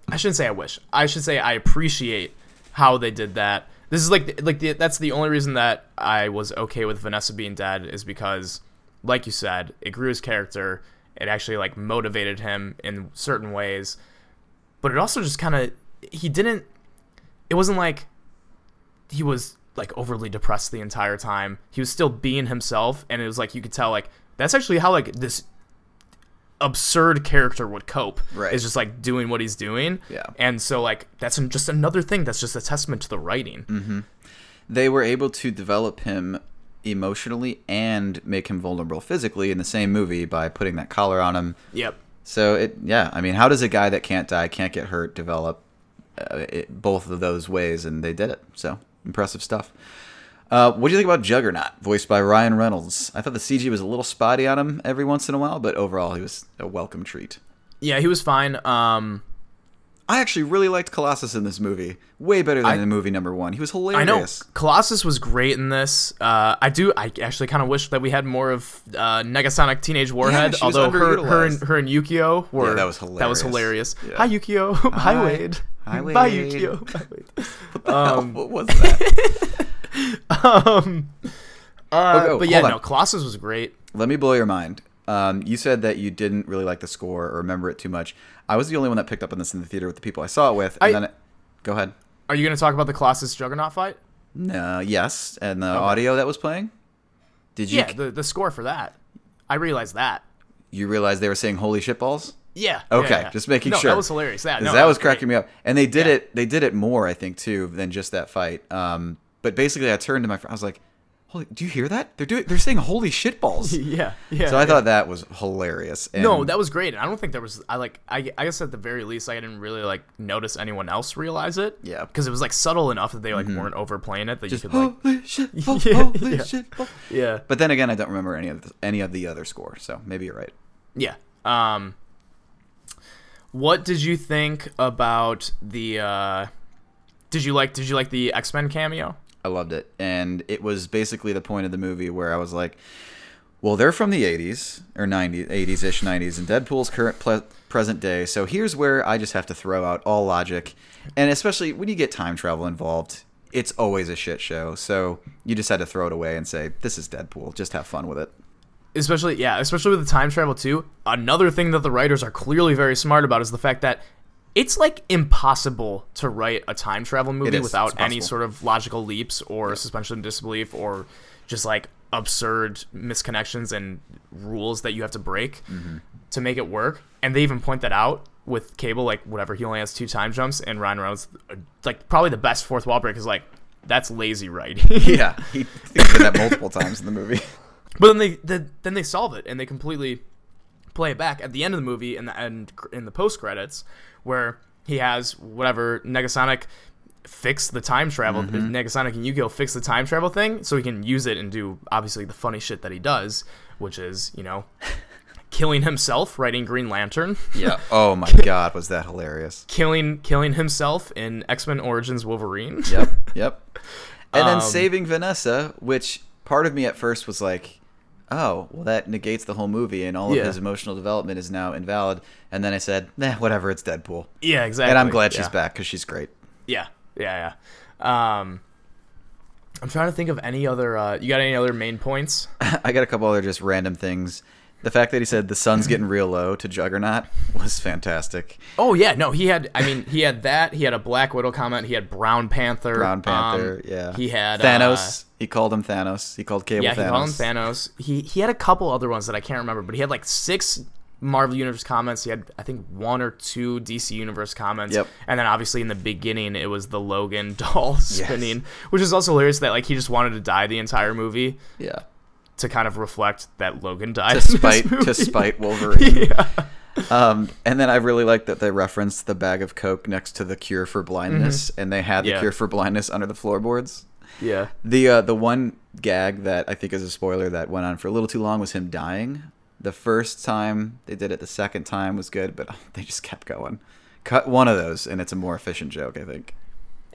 I shouldn't say I wish. I should say I appreciate how they did that. This is like like the, that's the only reason that I was okay with Vanessa being dead is because like you said, it grew his character. It actually like motivated him in certain ways. But it also just kind of he didn't it wasn't like he was like overly depressed the entire time. He was still being himself and it was like you could tell like that's actually how like this absurd character would cope Right. is just like doing what he's doing Yeah. and so like that's just another thing that's just a testament to the writing Mm. Hmm. They were able to develop him emotionally and make him vulnerable physically in the same movie by putting that collar on him. yep So it, yeah, I mean, how does a guy that can't die, can't get hurt, develop it, both of those ways? And they did it. So impressive stuff. Uh, what do you think about Juggernaut, voiced by Ryan Reynolds? I thought the CG was a little spotty on him every once in a while, but overall he was a welcome treat. yeah he was fine um I actually really liked Colossus in this movie, way better than I- in movie number one. He was hilarious. I know Colossus was great in this. Uh, I do. I actually kind of wish that we had more of uh, Negasonic Teenage Warhead. was although her, her, and, her and Yukio were Yeah, that was That was hilarious. hilarious. Yeah. Hi Yukio. (laughs) Hi, Hi. Wade. Bye Wade. Yukio. Bye Wade. (laughs) What the (laughs) hell? Um, What was that? (laughs) um, uh, Oh, oh, but yeah, no, Colossus was great. Let me blow your mind. Um, you said that you didn't really like the score or remember it too much. I was the only one that picked up on this in the theater with the people I saw it with. And I- then, it, go ahead. Are you going to talk about the Colossus Juggernaut fight? No, yes, and the audio that was playing. Did you Yeah, the the score for that. I realized that. you realized they were saying "holy shitballs"? Yeah. Okay, yeah, yeah. just making no, sure. That was hilarious. That, no, that was great. cracking me up, and they did Yeah. it. They did it more, I think, too, than just that fight. Um, but basically, I turned to my friend. I was like, "Holy, do you hear that? They're doing. They're saying "holy shitballs." (laughs) Yeah. Yeah. so I thought that was hilarious. And No, that was great. And I don't think there was. I like. I, I guess at the very least, I didn't really like notice anyone else realize it. Yeah. Because it was like subtle enough that they like weren't overplaying it. That just you could like. holy shit, (laughs) Yeah, holy yeah. shit. Yeah. But then again, I don't remember any of the, any of the other score, so maybe you're right. Yeah. Um. What did you think about the? uh Did you like? Did you like the X Men cameo? I loved it, and it was basically the point of the movie where I was like, "Well, they're from the '80s or '90s, '80s ish '90s, and Deadpool's current ple- present day. So here's where I just have to throw out all logic, and especially when you get time travel involved." It's always a shit show, so you just had to throw it away and say, "This is Deadpool. Just have fun with it." Especially yeah especially with the time travel too another thing that the writers are clearly very smart about is the fact that it's like impossible to write a time travel movie without any sort of logical leaps or suspension of disbelief or just like absurd misconnections and rules that you have to break Mm-hmm. to make it work. And they even point that out with cable like whatever he only has two time jumps and ryan reynolds uh, like probably the best fourth wall break is like that's lazy writing. Yeah, (laughs) he he did that multiple times in the movie. (laughs) but then they, they then they solve it and they completely play it back at the end of the movie and the end in the post credits where he has whatever Negasonic fix the time travel Negasonic and Yukio fix the time travel thing so he can use it and do obviously the funny shit that he does which is you know (laughs) killing himself writing Green Lantern Yeah. (laughs) Oh my god, was that hilarious? killing killing himself in X-Men Origins Wolverine Yep, (laughs) yep. And then Um, saving Vanessa, which part of me at first was like, oh, well, that negates the whole movie, and all Yeah. of his emotional development is now invalid. And then I said, nah, whatever, it's Deadpool. yeah exactly And I'm glad she's Yeah. back because she's great. Yeah, yeah, yeah. Um, I'm trying to think of any other. Uh, you got any other main points? (laughs) I got a couple other just random things. The fact that he said the sun's getting real low to Juggernaut was fantastic. Oh yeah, no, he had. I mean, he had that. He had a Black Widow comment. He had Brown Panther. Brown Panther, um, yeah. He had Thanos. uh, he called him Thanos. He called Cable yeah, Thanos. he called him Thanos. He he had a couple other ones that I can't remember, but he had like six Marvel Universe comments. He had I think one or two DC Universe comments. Yep. And then obviously in the beginning it was the Logan (laughs) doll spinning, which is also hilarious that like he just wanted to die the entire movie Yeah. To kind of reflect that Logan died. To spite to spite (laughs) Wolverine. yeah. Um, and then I really like that they referenced the bag of coke next to the cure for blindness, and they had the Mm-hmm. Yeah. cure for blindness under the floorboards. Yeah. The uh, the one gag that I think is a spoiler that went on for a little too long was him dying. The first time they did it, the second time was good, but (laughs) they just kept going. Cut one of those, and it's a more efficient joke, I think.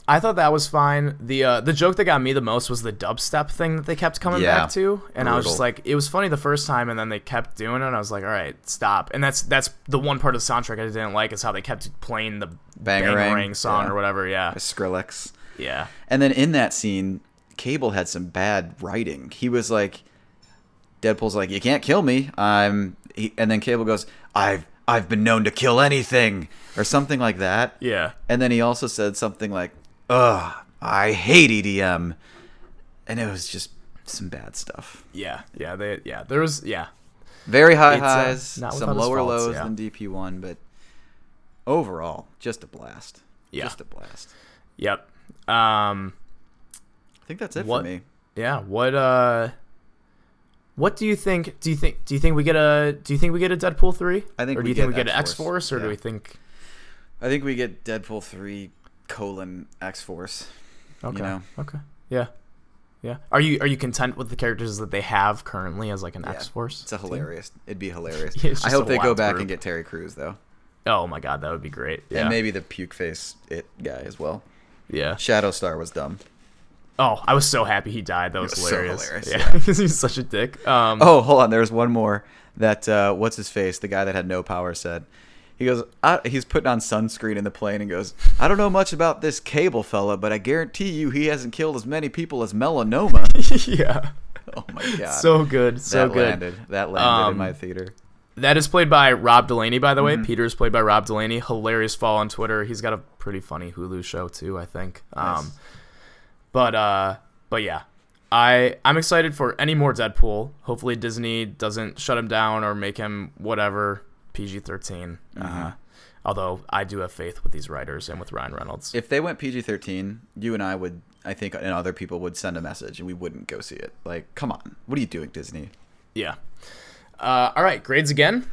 I thought that was fine. The uh, the joke that got me the most was the dubstep thing that they kept coming Yeah. back to, and I was just like, it was funny the first time, and then they kept doing it. and I was like, all right, stop. And that's that's the one part of the soundtrack I didn't like is how they kept playing the Bangarang, Bangarang song yeah. or whatever. Yeah, Skrillex. yeah, And then in that scene, Cable had some bad writing. He was like, Deadpool's like, "You can't kill me." I'm, he, and then Cable goes, "I've I've been known to kill anything," or something like that. yeah, And then he also said something like, "Ugh, I hate EDM," and it was just some bad stuff. yeah, yeah. They yeah, there was yeah, Very high It's, uh, highs, not some lower faults, lows yeah. than DP one, but overall, just a blast. Yeah. just a blast. yep. Um, I think that's it What- for me. yeah. What uh, what do you think? Do you think do you think we get a do you think we get a Deadpool three? I think or do we you think we get an X Force, or do we think? I think we get Deadpool three colon X Force. Okay. know? Okay. Yeah. Yeah. Are you are you content with the characters that they have currently as like an Yeah. X Force? It's a hilarious. It'd be hilarious. (laughs) Yeah, I hope they go back group. and get Terry Crews though, Oh my god, that would be great. Yeah. and maybe the puke face it guy as well. yeah. Shatterstar was dumb. Oh, I was so happy he died. That was, was so hilarious. hilarious, Yeah, yeah. (laughs) because he's such a dick. Um, Oh, hold on. There's one more that uh, what's his face, the guy that had no power, said. He goes, I, he's putting on sunscreen in the plane and goes, I don't know much about this cable fella, but I guarantee you he hasn't killed as many people as melanoma. (laughs) yeah. oh my god, So good. So that good. landed. That landed Um, in my theater. That is played by Rob Delaney, by the way. Mm-hmm. Peter is played by Rob Delaney. Hilarious fall on Twitter. He's got a pretty funny Hulu show too, I think. Nice. Um, but uh, but yeah, I I'm excited for any more Deadpool. Hopefully Disney doesn't shut him down or make him whatever PG 13 Mm-hmm. Uh, although I do have faith with these writers and with Ryan Reynolds. If they went PG-13, you and I would, I think, and other people would send a message, and we wouldn't go see it. Like, come on, what are you doing, Disney? yeah. Uh, all right, grades again.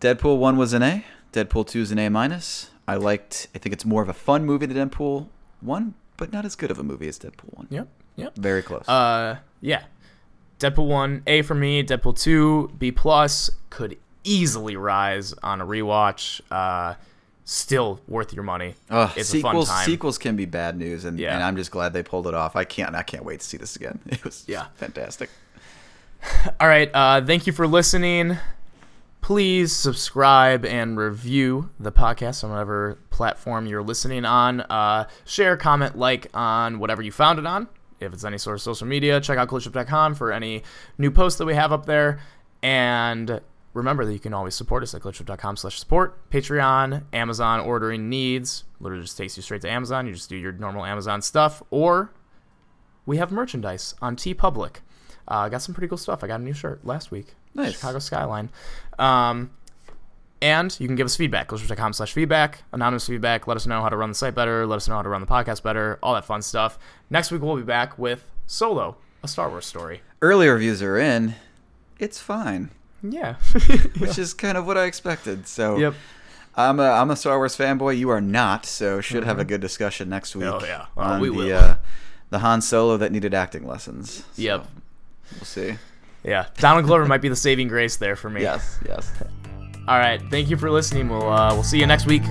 Deadpool one was an A. Deadpool two is an A minus. I liked. I think it's more of a fun movie than Deadpool one, but not as good of a movie as Deadpool one. Yep. Yep. Very close. Uh, yeah. Deadpool one A for me. Deadpool two B plus could easily rise on a rewatch. Uh, still worth your money. Ugh, it's sequels, a fun time. sequels can be bad news, and, Yeah. and I'm just glad they pulled it off. I can't. I can't wait to see this again. (laughs) It was Yeah. fantastic. All right. Uh, thank you for listening. Please subscribe and review the podcast on whatever platform you're listening on. Uh, share, comment, like on whatever you found it on. If it's any sort of social media, check out glitchup.com for any new posts that we have up there. And remember that you can always support us at glitchup.com slash support. Patreon, Amazon ordering needs. Literally just takes you straight to Amazon. You just do your normal Amazon stuff. Or we have merchandise on TeePublic. Uh, got some pretty cool stuff. I got a new shirt last week. Nice. Chicago Skyline. Um, and you can give us feedback. Glitchers.com slash feedback. Anonymous feedback. Let us know how to run the site better. Let us know how to run the podcast better. All that fun stuff. Next week we'll be back with Solo, a Star Wars story. Early reviews are in. It's fine, Yeah. (laughs) which is kind of what I expected. So yep. I'm a I'm a Star Wars fanboy. You are not, so should have a good discussion next week. Mm-hmm. Oh, yeah. Oh, on we the, will. Uh, the Han Solo that needed acting lessons. So Yep. We'll see. Yeah. Donald Glover might be the saving grace there for me. (laughs) Yes. Yes. All right. Thank you for listening. We'll uh, we'll see you next week.